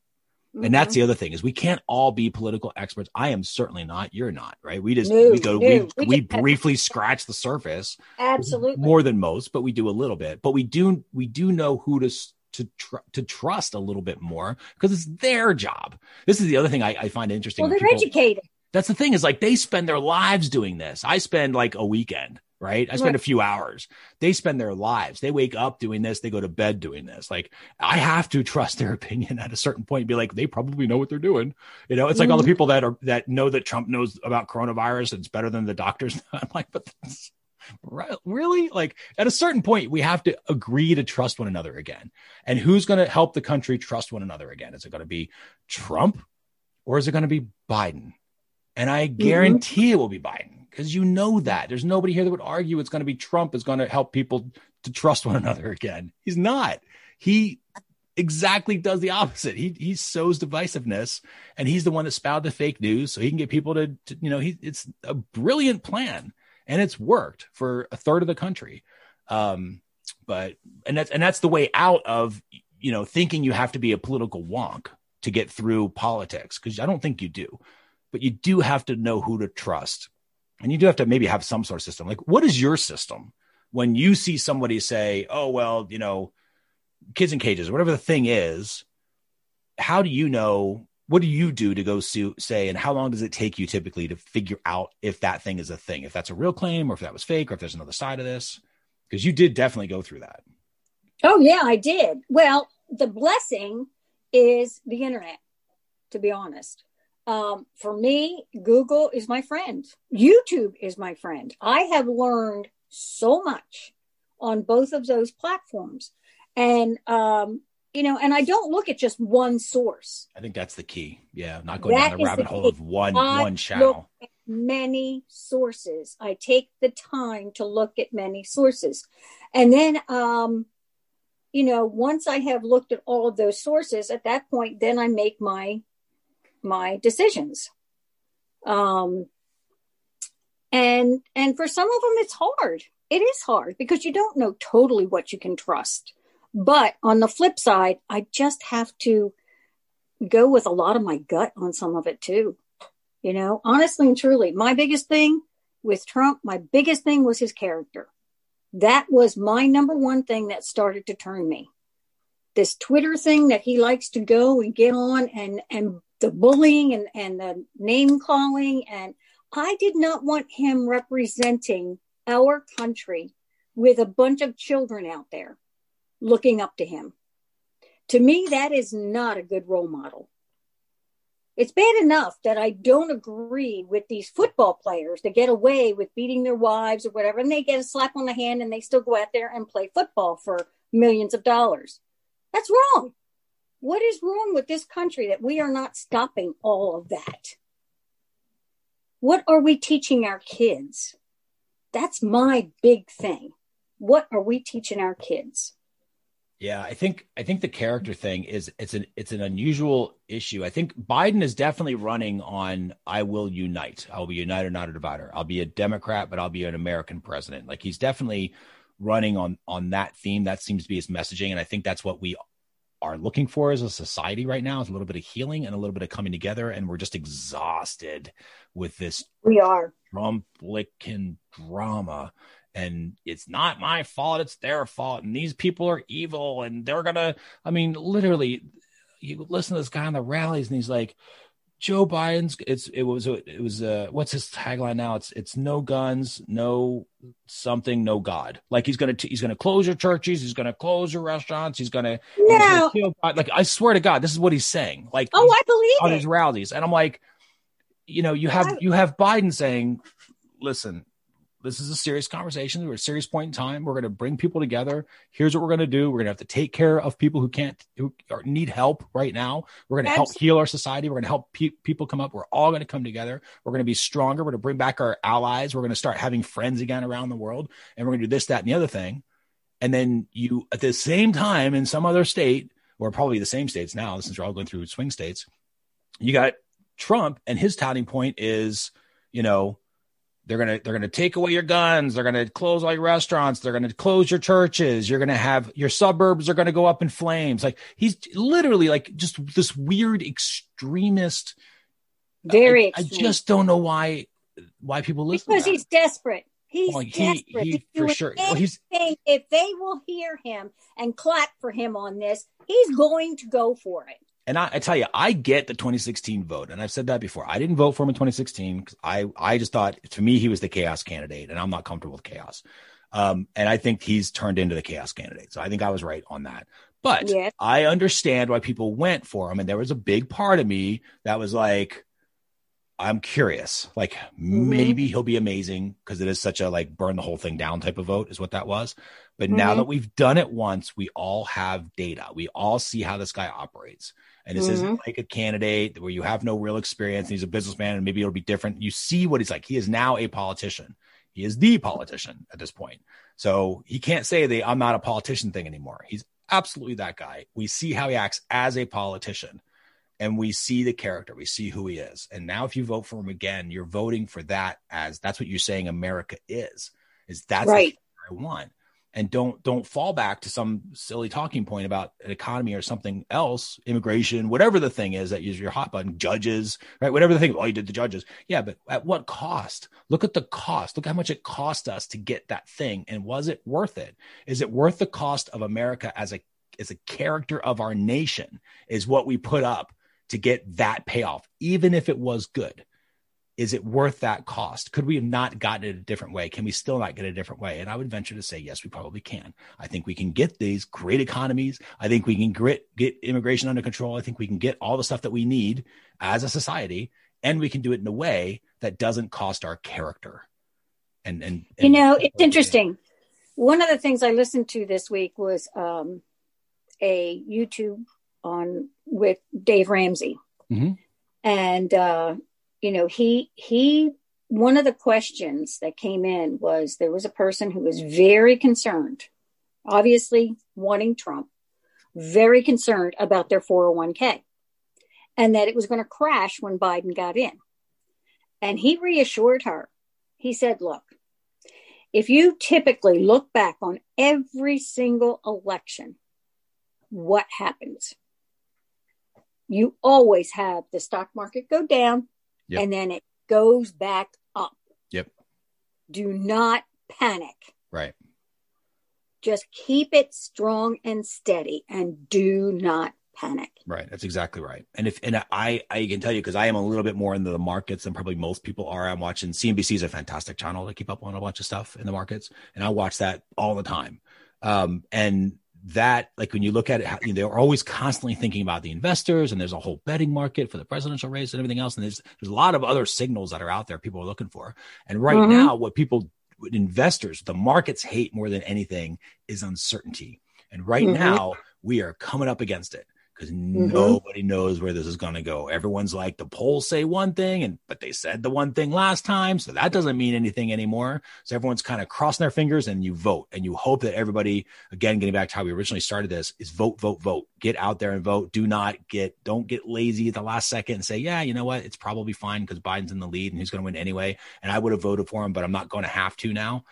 A: Mm-hmm. And that's mm-hmm. the other thing is we can't all be political experts. I am certainly not. You're not, right? We just no, we go no. we we, we briefly scratch the surface.
B: Absolutely.
A: More than most, but we do a little bit. But we do we do know who to to tr- to trust a little bit more because it's their job. This is the other thing I, I find interesting.
B: Well, they're people, educated.
A: That's the thing is like they spend their lives doing this. I spend like a weekend right? I spend right. a few hours. They spend their lives. They wake up doing this. They go to bed doing this. Like I have to trust their *laughs* opinion at a certain point. Be like, they probably know what they're doing. You know, it's like mm-hmm. all the mm-hmm. people that are that know that Trump knows about coronavirus. It's better than the doctors. *laughs* I'm like, but really, like at a certain point, we have to agree to trust one another again. And who's going to help the country trust one another again? Is it going to be Trump or is it going to be Biden? And I mm-hmm. guarantee mm-hmm. it will be Biden because you know that there's nobody here that would argue it's going to be Trump is going to help people to trust one *laughs* another again. He's not. He exactly does the opposite. He he sows divisiveness, and he's the one that spouted the fake news so he can get people to, to you know he it's a brilliant plan, and it's worked for a third of the country. Um, but and that's and that's the way out of you know thinking you have to be a political wonk to get through politics because I don't think you do, but you do have to know who to trust and you do have to maybe have some sort of system. Like, what is your system when you see somebody say, "Oh, well, you know, kids in cages," whatever the thing is? How do you know? What do you do to go sue, say, and how long does it take you typically to figure out if that thing is a thing, if that's a real claim, or if that was fake, or if there's another side of this? Because you did definitely go through that.
B: Oh yeah, I did. Well, the blessing is the internet. To be honest, um, for me, Google is my friend. YouTube is my friend. I have learned so much on both of those platforms. And, um, you know, and I don't look at just one source.
A: I think that's the key. Yeah. Not going that down the rabbit the hole of one, I one channel.
B: many sources. I take the time to look at many sources. And then, um, you know, once I have looked at all of those sources, at that point, then I make my my decisions. Um, and and for some of them, it's hard. It is hard because you don't know totally what you can trust. But on the flip side, I just have to go with a lot of my gut on some of it too. You know, honestly and truly, my biggest thing with Trump, my biggest thing was his character. That was my number one thing that started to turn me. This Twitter thing that he likes to go and get on and and the bullying and, and the name calling. And I did not want him representing our country with a bunch of children out there looking up to him. To me, that is not a good role model. It's bad enough that I don't agree with these football players that get away with beating their wives or whatever, and they get a slap on the hand and they still go out there and play football for millions of dollars. That's wrong. What is wrong with this country that we are not stopping all of that? What are we teaching our kids? That's my big thing. What are we teaching our kids?
A: Yeah, I think I think the character thing is it's an it's an unusual issue. I think Biden is definitely running on I will unite. I'll be united, not a divider. I'll be a Democrat, but I'll be an American president. Like he's definitely running on on that theme. That seems to be his messaging, and I think that's what we are looking for as a society right now is a little bit of healing and a little bit of coming together. And we're just exhausted with this.
B: We are
A: Trump-licking drama. And it's not my fault. It's their fault. And these people are evil. And they're to, I mean, literally, you listen to this guy on the rallies and he's like, Joe Biden's it's it was it was uh what's his tagline now? It's it's no guns, no something, no God. Like he's gonna he's gonna close your churches, he's gonna close your restaurants, he's gonna,
B: No.
A: gonna kill, like I swear to God, this is what he's saying. Like
B: Oh, I believe
A: on
B: it.
A: his rallies, and I'm like, you know, you have you have Biden saying, listen. This is a serious conversation. We're at a serious point in time. We're going to bring people together. Here's what we're going to do. We're going to have to take care of people who can't, who are, need help right now. We're going to help heal our society. We're going to help pe- people come up. We're all going to come together. We're going to be stronger. We're going to bring back our allies. We're going to start having friends again around the world. And we're going to do this, that, and the other thing. And then you, at the same time, in some other state, or probably the same states now, since we're all going through swing states, you got Trump, and his touting point is, you know, they're gonna they're gonna take away your guns. They're gonna close all your restaurants. They're gonna close your churches. You're gonna have your suburbs are gonna go up in flames. Like he's literally like just this weird extremist.
B: Very
A: I, I just don't know why why people listen.
B: because he's desperate. He's
A: Well, he-
B: desperate.
A: he
B: to
A: for sure- well, he's-
B: if they will hear him and clap for him on this, he's going to go for it.
A: And I, I tell you, I get the 2016 vote, and I've said that before. I didn't vote for him in 2016 because I, I just thought to me he was the chaos candidate, and I'm not comfortable with chaos. Um, and I think he's turned into the chaos candidate. So I think I was right on that. But
B: Yes.
A: I understand why people went for him, and there was a big part of me that was like, I'm curious. Like maybe he'll be amazing because it is such a like burn the whole thing down type of vote is what that was. But now
B: Mhm.
A: that we've done it once, we all have data. We all see how this guy operates. And this isn't mm-hmm. like a candidate where you have no real experience. And he's a businessman and maybe it'll be different. You see what he's like. He is now a politician. He is the politician at this point. So he can't say the I'm not a politician thing anymore. He's absolutely that guy. We see how he acts as a politician and we see the character. We see who he is. And now if you vote for him again, you're voting for that as that's what you're saying America is. Is that's the
B: Right.
A: I want. And don't don't fall back to some silly talking point about an economy or something else, immigration, whatever the thing is that is your hot button, judges, right? Whatever the thing, oh, you did the judges. Yeah, but at what cost? Look at the cost. Look how much it cost us to get that thing. And was it worth it? Is it worth the cost of America as a as a character of our nation? Is what we put up to get that payoff, even if it was good. Is it worth that cost? Could we have not gotten it a different way? Can we still not get it a different way? And I would venture to say, yes, we probably can. I think we can get these great economies. I think we can grit, get immigration under control. I think we can get all the stuff that we need as a society, and we can do it in a way that doesn't cost our character. And and,
B: You know, it's interesting. One of the things I listened to this week was um, a YouTube on with Dave Ramsey,
A: Mhm.
B: and uh, you know he he one of the questions that came in was there was a person who was very concerned, obviously wanting Trump, very concerned about their 401k, and that it was going to crash when Biden got in, and he reassured her. He said, "Look." if you typically look back on every single election, what happens? You always have the stock market go down
A: Yep.
B: and then it goes back up.
A: Yep.
B: Do not panic.
A: right.
B: Just keep it strong and steady and do not panic.
A: Right. That's exactly right. And if and I I can tell you because I am a little bit more into the markets than probably most people are. I'm watching CNBC is a fantastic channel to keep up on a bunch of stuff in the markets, and I watch that all the time. Um, and that like when you look at it, you know, they're always constantly thinking about the investors, and there's a whole betting market for the presidential race and everything else. And there's there's a lot of other signals that are out there people are looking for. And right
B: Mhm.
A: now, what people what investors, the markets hate more than anything is uncertainty. And right
B: Mhm.
A: now, we are coming up against it because
B: Mm-hmm.
A: nobody knows where this is going to go. Everyone's like, the polls say one thing, and but they said the one thing last time, so that doesn't mean anything anymore. So everyone's kind of crossing their fingers, and you vote, and you hope that everybody, again, getting back to how we originally started this, is vote, vote, vote. Get out there and vote. Do not get, don't get lazy at the last second and say, yeah, you know what, it's probably fine because Biden's in the lead and he's going to win anyway, and I would have voted for him, but I'm not going to have to now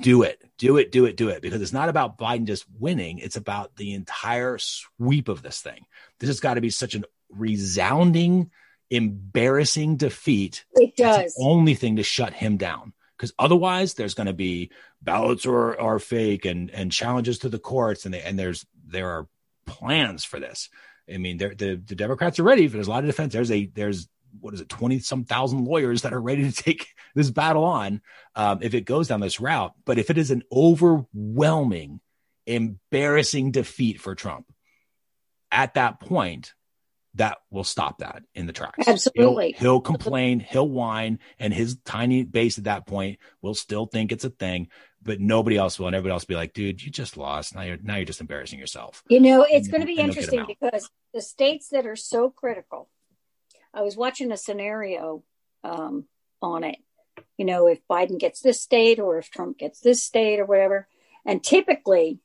A: do it, do it, do it, do it, because it's not about Biden just winning. It's about the entire sweep of this thing. This has got to be such an resounding, embarrassing defeat.
B: It does.
A: the only thing to shut him down. Because otherwise, there's going to be ballots are, are fake and and challenges to the courts, and they, and there's there are plans for this. I mean, the the Democrats are ready. There's a lot of defense. There's a there's what is it, twenty some thousand lawyers that are ready to take *laughs* this battle on um, if it goes down this route. But if it is an overwhelming, embarrassing defeat for Trump, at that point, that will stop that in the tracks.
B: Absolutely.
A: He'll, he'll, complain, he'll whine, and his tiny base at that point will still think it's a thing, but nobody else will. And everybody else will be like, dude, you just lost. Now you're now you're just embarrassing yourself.
B: You know, it's going to be interesting because the states that are so critical. I was watching a scenario um, on it. You know, if Biden gets this state or if Trump gets this state or whatever. And typically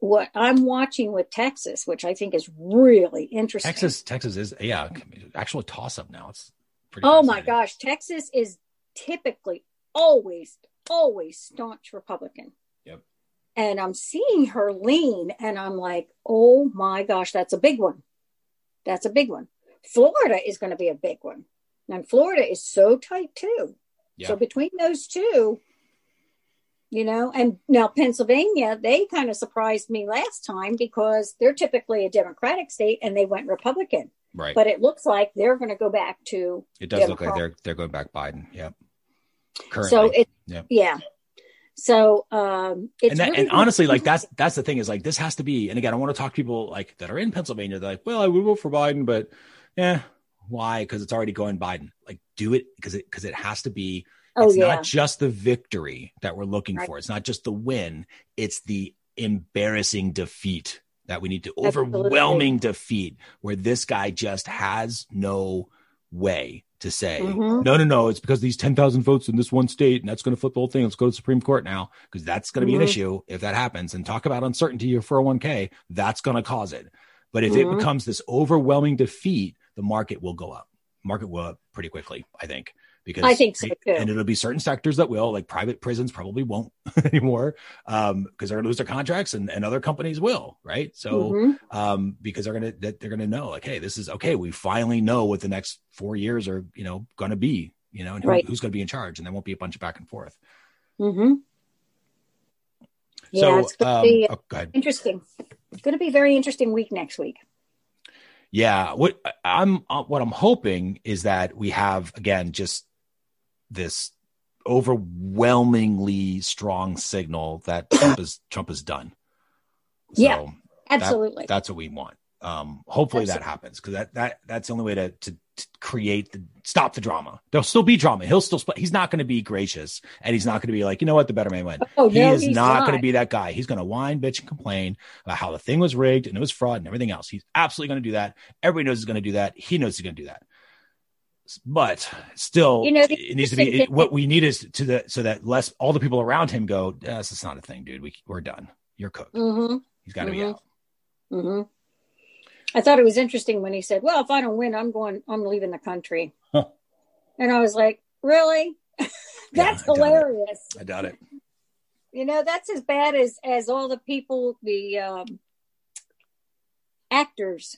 B: what I'm watching with Texas, which I think is really interesting.
A: Texas, Texas is yeah, actual toss up now. It's pretty.
B: oh my gosh, Texas is typically always always staunch Republican.
A: Yep.
B: And I'm seeing her lean, and I'm like, oh my gosh, that's a big one. That's a big one. Florida is going to be a big one, and Florida is so tight too. Yep. So between those two, you know and now pennsylvania they kind of surprised me last time because they're typically a democratic state and they went republican
A: right
B: but it looks like they're going to go back to
A: it does look like they're they're going back biden yep
B: Currently. so it yep. yeah so um
A: and, that, really and honestly like that's that's the thing is like this has to be and again i want to talk to people like that are in pennsylvania they're like well i would vote for biden but yeah why because it's already going biden like do it because it because it has to be Oh, it's yeah. not just the victory that we're looking right. for. It's not just the win. It's the embarrassing defeat that we need to Absolutely. overwhelming defeat where this guy just has no way to say mm-hmm. no no no it's because these 10,000 votes in this one state and that's going to flip the whole thing let's go to the supreme court now because that's going to mm-hmm. be an mm-hmm. issue if that happens and talk about uncertainty of 401k that's going to cause it but if mm-hmm. it becomes this overwhelming defeat the market will go up market will up pretty quickly i think because
B: I think so.
A: And it'll be certain sectors that will, like private prisons probably won't *laughs* anymore um, because they're gonna lose their contracts and, and other companies will, right? So mm-hmm. um, because they're gonna that they're gonna know like, hey, this is okay. We finally know what the next four years are, you know, gonna be, you know, and who, right. who's gonna be in charge, and there won't be a bunch of back and forth.
B: Mm-hmm. Yeah, so, it's gonna um, be oh, interesting. It's gonna be a very interesting week next week.
A: Yeah, what I'm uh, what I'm hoping is that we have again just this overwhelmingly strong signal that Trump is Trump is done.
B: So yeah, absolutely.
A: That, that's what we want. Um, hopefully absolutely. that happens because that that that's the only way to, to, to create the stop the drama. There'll still be drama. He'll still he's not going to be gracious and he's not going to be like you know what the better man win. Oh, he no, is not, not. going to be that guy. He's going to whine, bitch, and complain about how the thing was rigged and it was fraud and everything else. He's absolutely going to do that. Everybody knows he's going to do that. He knows he's going to do that but still you know it needs to be it, what we need is to the so that less all the people around him go this is not a thing dude we, we're done you're cooked
B: mm-hmm.
A: he's got to
B: mm-hmm.
A: be out
B: mm-hmm. I thought it was interesting when he said well if i don't win i'm going i'm leaving the country huh. and i was like really *laughs* that's yeah, I hilarious
A: i doubt it
B: you know that's as bad as as all the people the um actors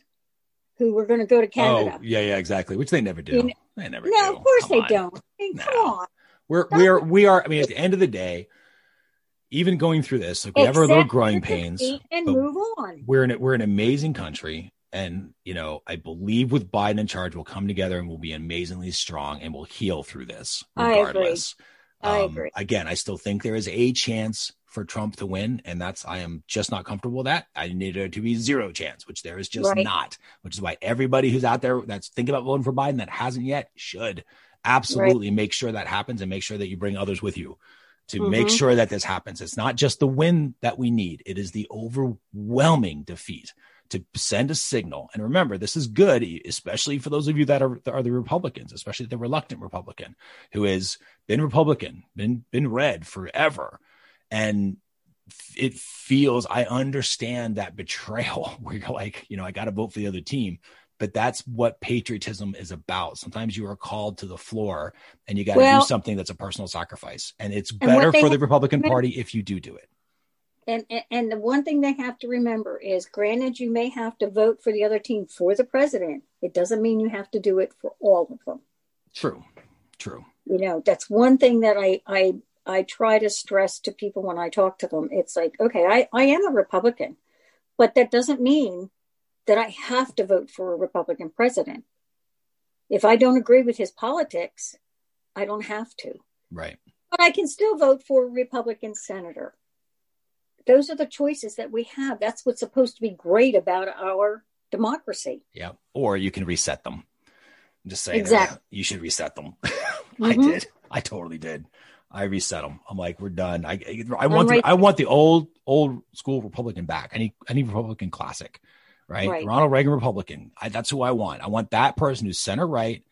B: who were going to go to Canada.
A: Oh, yeah, yeah, exactly. Which they never do. You know, they never.
B: No,
A: do.
B: of course come they on. don't. I mean, no. Come on.
A: We're we are we are. I mean, at the end of the day, even going through this, like we have our little growing pains,
B: and move on.
A: We're in a, we're an amazing country, and you know, I believe with Biden in charge, we'll come together and we'll be amazingly strong, and we'll heal through this regardless.
B: I agree. I um, agree.
A: Again, I still think there is a chance for Trump to win, and that's I am just not comfortable with that. I need there to be zero chance, which there is just right. not. Which is why everybody who's out there that's thinking about voting for Biden that hasn't yet should absolutely right. make sure that happens and make sure that you bring others with you to mm-hmm. make sure that this happens. It's not just the win that we need; it is the overwhelming defeat to send a signal. And remember, this is good, especially for those of you that are, are the Republicans, especially the reluctant Republican who has been Republican, been been red forever. And it feels i understand that betrayal *laughs* where you're like you know i got to vote for the other team. But that's what patriotism is about. Sometimes you are called to the floor and you got to well, do something that's a personal sacrifice. And it's better for the republican party if you do do it
B: and, and and the one thing they have to remember is granted you may have to vote for the other team for the president it doesn't mean you have to do it for all of them
A: true true
B: you know that's one thing that i i I try to stress to people when I talk to them, it's like, okay, I, I am a Republican, but that doesn't mean that I have to vote for a Republican president. If I don't agree with his politics, I don't have to.
A: Right.
B: But I can still vote for a Republican senator. Those are the choices that we have. That's what's supposed to be great about our democracy.
A: Yeah. Or you can reset them. I'm just saying,
B: Exactly.
A: you should reset them. *laughs* I
B: Mhm.
A: did. I totally did. I reset them. I'm like, we're done. I I want the, I want the old old school Republican back. Any any Republican classic, right?
B: Right.
A: Ronald Reagan Republican. I, that's who I want. I want that person who's center right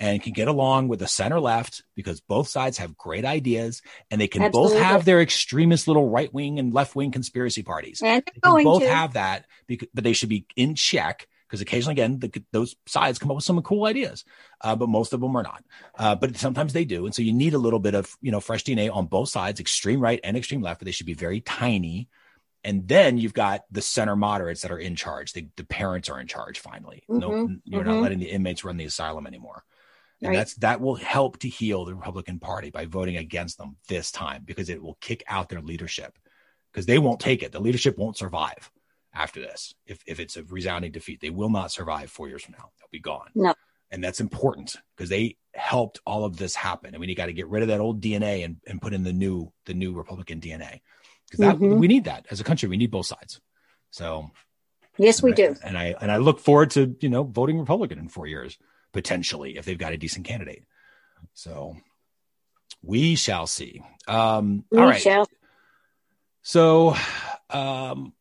A: and can get along with the center left because both sides have great ideas and they can both have their extremist little right wing and left wing conspiracy parties.
B: And
A: They can both
B: to.
A: have that, because, but they should be in check because occasionally, again, the, those sides come up with some cool ideas, uh, but most of them are not. Uh, but sometimes they do, and so you need a little bit of you know fresh DNA on both sides, extreme right and extreme left, but they should be very tiny. And then you've got the center moderates that are in charge. The, the parents are in charge finally. No,
B: Mhm,
A: you're not
B: mhm.
A: letting the inmates run the asylum anymore. And
B: Right.
A: that's that will help to heal the Republican Party by voting against them this time because it will kick out their leadership because they won't take it. The leadership won't survive after this. If if it's a resounding defeat, they will not survive four years from now. They'll be gone.
B: No.
A: And that's important because they helped all of this happen. I mean, you got to get rid of that old DNA and, and put in the new the new Republican DNA because that
B: Mhm.
A: we need that as a country. We need both sides. So
B: yes, we
A: I-
B: do.
A: And I and I look forward to you know voting Republican in four years potentially if they've got a decent candidate. So we shall see. Um,
B: We
A: all right.
B: shall.
A: So, um,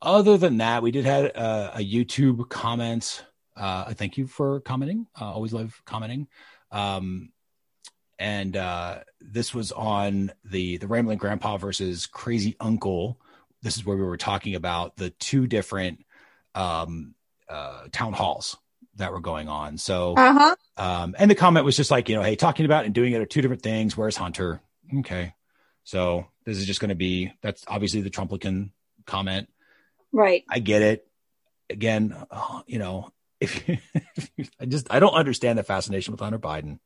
A: other than that, we did have uh, a YouTube comment. Uh, thank you for commenting. Uh, always love commenting. Um, and uh, this was on the the Rambling Grandpa versus Crazy Uncle. This is where we were talking about the two different um, uh, town halls that were going on. So,
B: Uh huh.
A: um, and the comment was just like, you know, hey, talking about and doing it are two different things. Where's Hunter? Okay. So this is just going to be, that's obviously the Trumplican comment.
B: Right.
A: I get it. Again, uh, you know, *laughs* if you, I just, I don't understand the fascination with Hunter Biden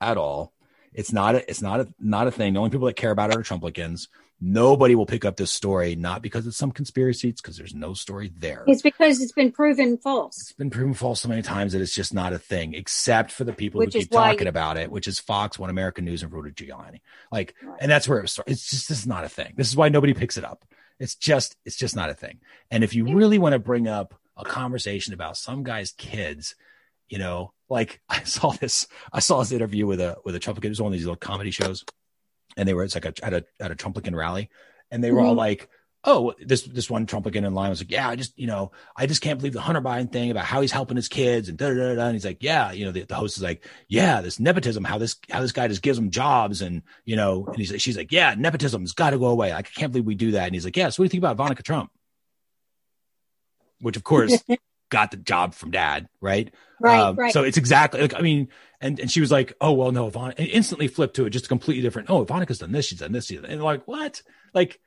A: at all. It's not a, it's not a, not a thing. The only people that care about it are Trumplicans. Nobody will pick up this story, not because it's some conspiracy. It's because there's no story there
B: It's because it's been proven false.
A: it's been proven false so many times that it's just not a thing, except for the people
B: Which
A: who keep talking about it, which is Fox, One American News, and Rudy Giuliani. Like,
B: Right.
A: and that's where it starts. It's just this is not a thing. This is why nobody picks it up. It's just it's just not a thing. And if you
B: Yeah.
A: really want to bring up a conversation about some guy's kids, you know, like *laughs* I saw this, I saw this interview with a with a Trumplican. It was one of these little comedy shows, and they were it's like a, at a at a Trumplican rally, and they were all
B: Mhm.
A: like, "Oh, this this one Trumplican in line was like, yeah, I just you know, I just can't believe the Hunter Biden thing about how he's helping his kids and da da da. da. And he's like, yeah, you know, the, the host is like, yeah, this nepotism, how this how this guy just gives them jobs, and you know, and he's like, she's like, yeah, nepotism's got to go away. Like, I can't believe we do that. And he's like, yeah, so what do you think about Ivanka Trump? Which of course *laughs* got the job from dad, right?
B: Right.
A: Um,
B: right.
A: So it's exactly like I mean, and and she was like, "Oh well, no, Ivana," and instantly flipped to it, just completely different. Oh, Ivanka's done this, she's done this, she's done, and like what? Like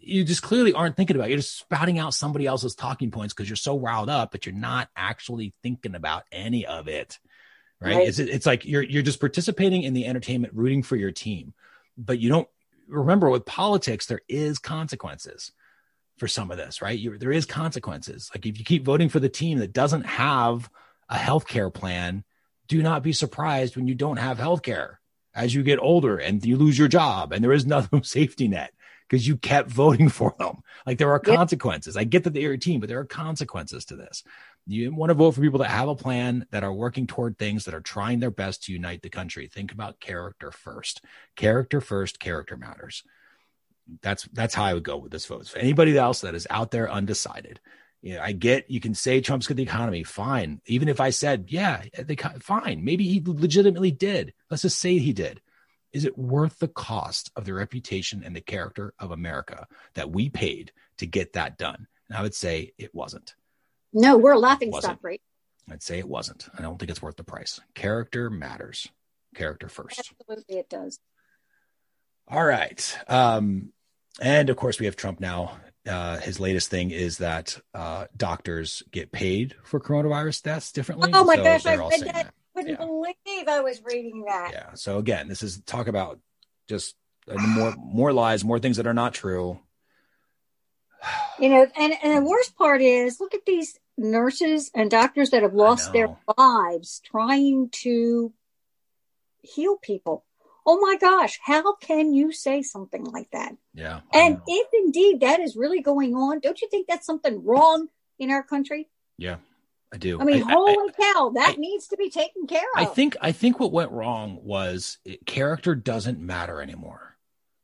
A: you just clearly aren't thinking about. It. You're just spouting out somebody else's talking points because you're so riled up, but you're not actually thinking about any of it. Right?
B: Right.
A: It's it's like you're you're just participating in the entertainment, rooting for your team, but you don't remember with politics there is consequences for some of this, right? You, there is consequences. Like if you keep voting for the team that doesn't have a health care plan, do not be surprised when you don't have health care as you get older and you lose your job and there is no *laughs* safety net because you kept voting *laughs* for them. Like there are
B: Yep.
A: consequences. I get that they're your team, but there are consequences to this. You want to vote for people that have a plan, that are working toward things, that are trying their best to unite the country. Think about character first. Character first, character matters that's that's how I would go with this vote. For anybody else that is out there undecided, you know, I get you can say Trump's good the economy, fine. Even if I said, yeah, they fine, maybe he legitimately did. Let's just say he did. Is it worth the cost of the reputation and the character of America that we paid to get that done? And I would say it wasn't.
B: no, we're a laughing stock, right?
A: I'd say it wasn't. I don't think it's worth the price. Character matters. Character first.
B: Absolutely, it does.
A: All right. Um, and of course, we have Trump now. Uh, his latest thing is that uh, doctors get paid for coronavirus deaths differently.
B: Oh my
A: So
B: gosh, I read
A: saying
B: that. Couldn't
A: Yeah.
B: believe I was reading that.
A: Yeah. So again, this is talk about just uh, more more lies, more things that are not true.
B: You know, and and the worst part is, look at these nurses and doctors that have lost their lives trying to heal people. Oh my gosh, how can you say something like that?
A: Yeah.
B: And if indeed that is really going on, don't you think that's something wrong in our country?
A: Yeah, I do.
B: I mean,
A: I,
B: holy
A: I,
B: cow, that I, needs to be taken care of.
A: I think I think what went wrong was it, character doesn't matter anymore.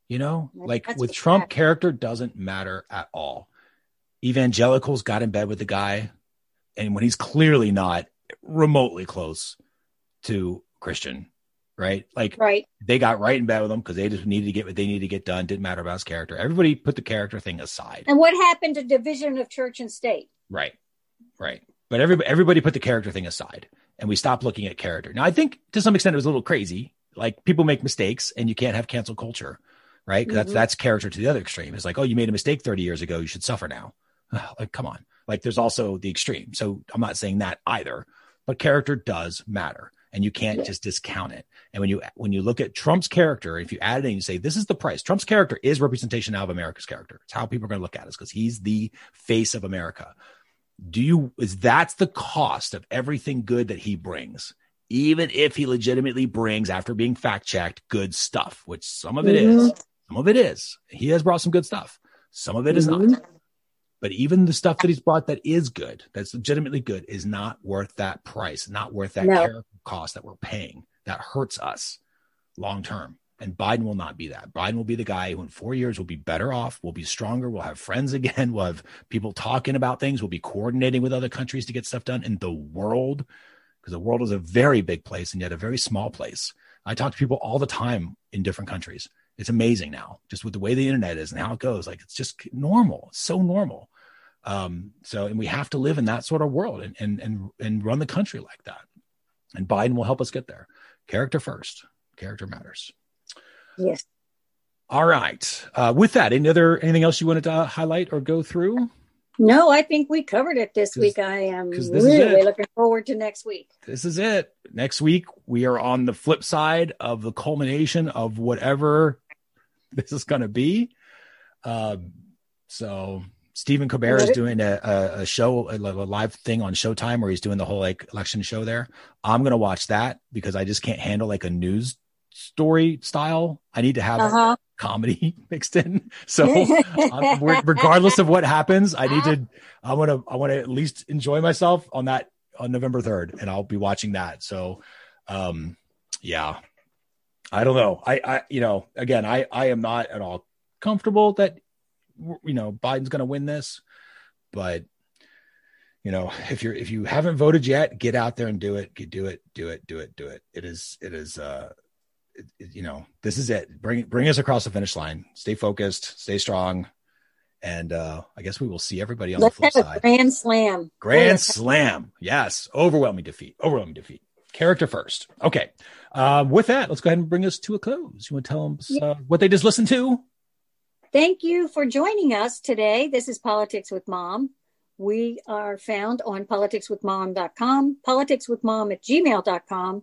A: You know, like with Trump,
B: bad.
A: character doesn't matter at all. Evangelicals got in bed with the guy, and when he's clearly not remotely close to Christian, right? Like
B: right.
A: they got right in bed with him because they just needed to get what they needed to get done. Didn't matter about his character. Everybody put the character thing aside.
B: And what happened to division of church and state?
A: Right. Right. But everybody everybody put the character thing aside and we stopped looking at character. Now I think to some extent it was a little crazy. Like people make mistakes and you can't have cancel culture, right? That's
B: Mhm.
A: that's character to the other extreme. It's like, oh, you made a mistake 30 years ago, you should suffer now. like, come on. Like there's also the extreme. So I'm not saying that either, but character does matter and you can't just discount it. And when you when you look at Trump's character, if you add it in, you say this is the price. Trump's character is representation now of America's character. It's how people are going to look at us because he's the face of America do you is that's the cost of everything good that he brings even if he legitimately brings after being fact checked good stuff which some of it is. some of it is he has brought some good stuff some of it is
B: Mhm.
A: not but even the stuff that he's brought that is good that's legitimately good is not worth that price not worth that
B: No.
A: character cost that we're paying that hurts us long term and Biden will not be that. Biden will be the guy who in four years will be better off, will be stronger, will have friends *laughs* again, will have people talking about things, will be coordinating with other countries to get stuff done in the world. Because the world is a very big place and yet a very small place. I talk to people all the time in different countries. It's amazing now, just with the way the internet is and how it goes. Like it's just normal. So normal. Um, so and we have to live in that sort of world and and and and run the country like that. And Biden will help us get there. Character first. Character matters.
B: Yes.
A: All right. Uh, with that, any other anything else you wanted to highlight or go through?
B: No, I think we covered it this week. I am really looking forward to next week.
A: This is it. Next week we are on the flip side of the culmination of whatever *laughs* this is going to be. Um, so Stephen Colbert is doing a, a, a show, a, live thing on Showtime where he's doing the whole like election show there. I'm going to watch that because I just can't handle like a news story style. I need to have
B: Uh huh. *laughs*
A: comedy *laughs* mixed in. So *laughs* um, regardless of what happens, I need to. I want to. I want to at least enjoy myself on that on November third, and I'll be watching that. So, um, yeah, I don't know. I, I, you know, again, I, I am not at all comfortable that you know Biden's going to win this, but you know, if you're if you haven't voted yet, get out there and do it. Get, do it. Do it. Do it. Do it. It is. It is. uh it- it- you know, this is it. Bring bring us across the finish line. Stay focused, stay strong, and uh I guess we will see everybody on
B: Let's
A: the flip
B: have a
A: side.
B: grand slam.
A: Grand slam. Yes. Overwhelming defeat. Overwhelming defeat. Character first. Okay. Um, with that, let's go ahead and bring us to a close. You want to tell them uh, what they just listened to?
B: Thank you for joining us today. This is Politics with Mom. We are found on politicswithmom.com, politicswithmom at gmail.com,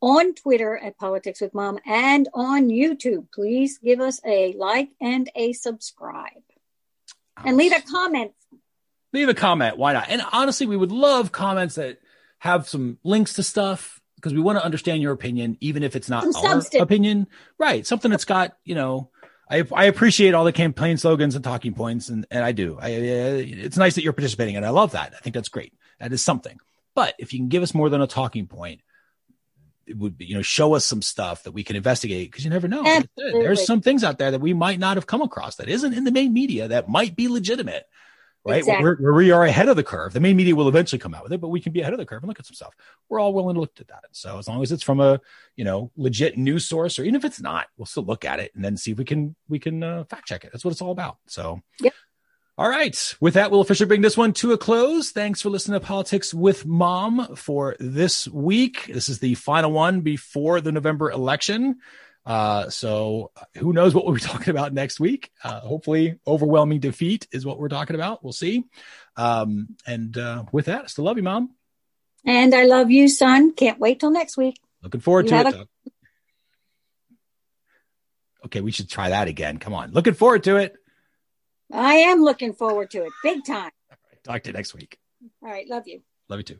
B: on Twitter at Politics with Mom, and on YouTube. Please give us a like and a subscribe. And leave a comment.
A: leave a comment. Why not? And honestly, we would love comments that have some links to stuff because we want to understand your opinion, even if it's not
B: Some
A: our
B: substance.
A: opinion. Right. Something that's got, you know, I, I appreciate all the campaign slogans and talking points, and, and I do. I, uh, it's nice that you're participating, and I love that. I think that's great. That is something. But if you can give us more than a talking point, it would be, you know, show us some stuff that we can investigate because you never know. Like I said,
B: Absolutely.
A: There's some things out there that we might not have come across that isn't in the main media that might be legitimate right?
B: Exactly.
A: Where, where we are ahead of the curve. The main media will eventually come out with it, but we can be ahead of the curve and look at some stuff. We're all willing to look at that. So as long as it's from a you know legit news source, or even if it's not, we'll still look at it and then see if we can we can uh, fact check it. That's what it's all about. So.
B: Yep.
A: All right. With that, we'll officially bring this one to a close. Thanks for listening to Politics with Mom for this week. This is the final one before the November election. Uh, so who knows what we'll be *laughs* talking about next week? Uh, hopefully, overwhelming defeat is what we're talking about. We'll see. Um, and uh, with that, I still love you, Mom.
B: And I love you, son. Can't wait till next week.
A: Looking forward
B: You
A: to it. Doug. Okay, we should try that again. Come on. Looking forward to it.
B: I am looking forward to it big time.
A: Talk to you next week.
B: All right. Love you.
A: Love you too.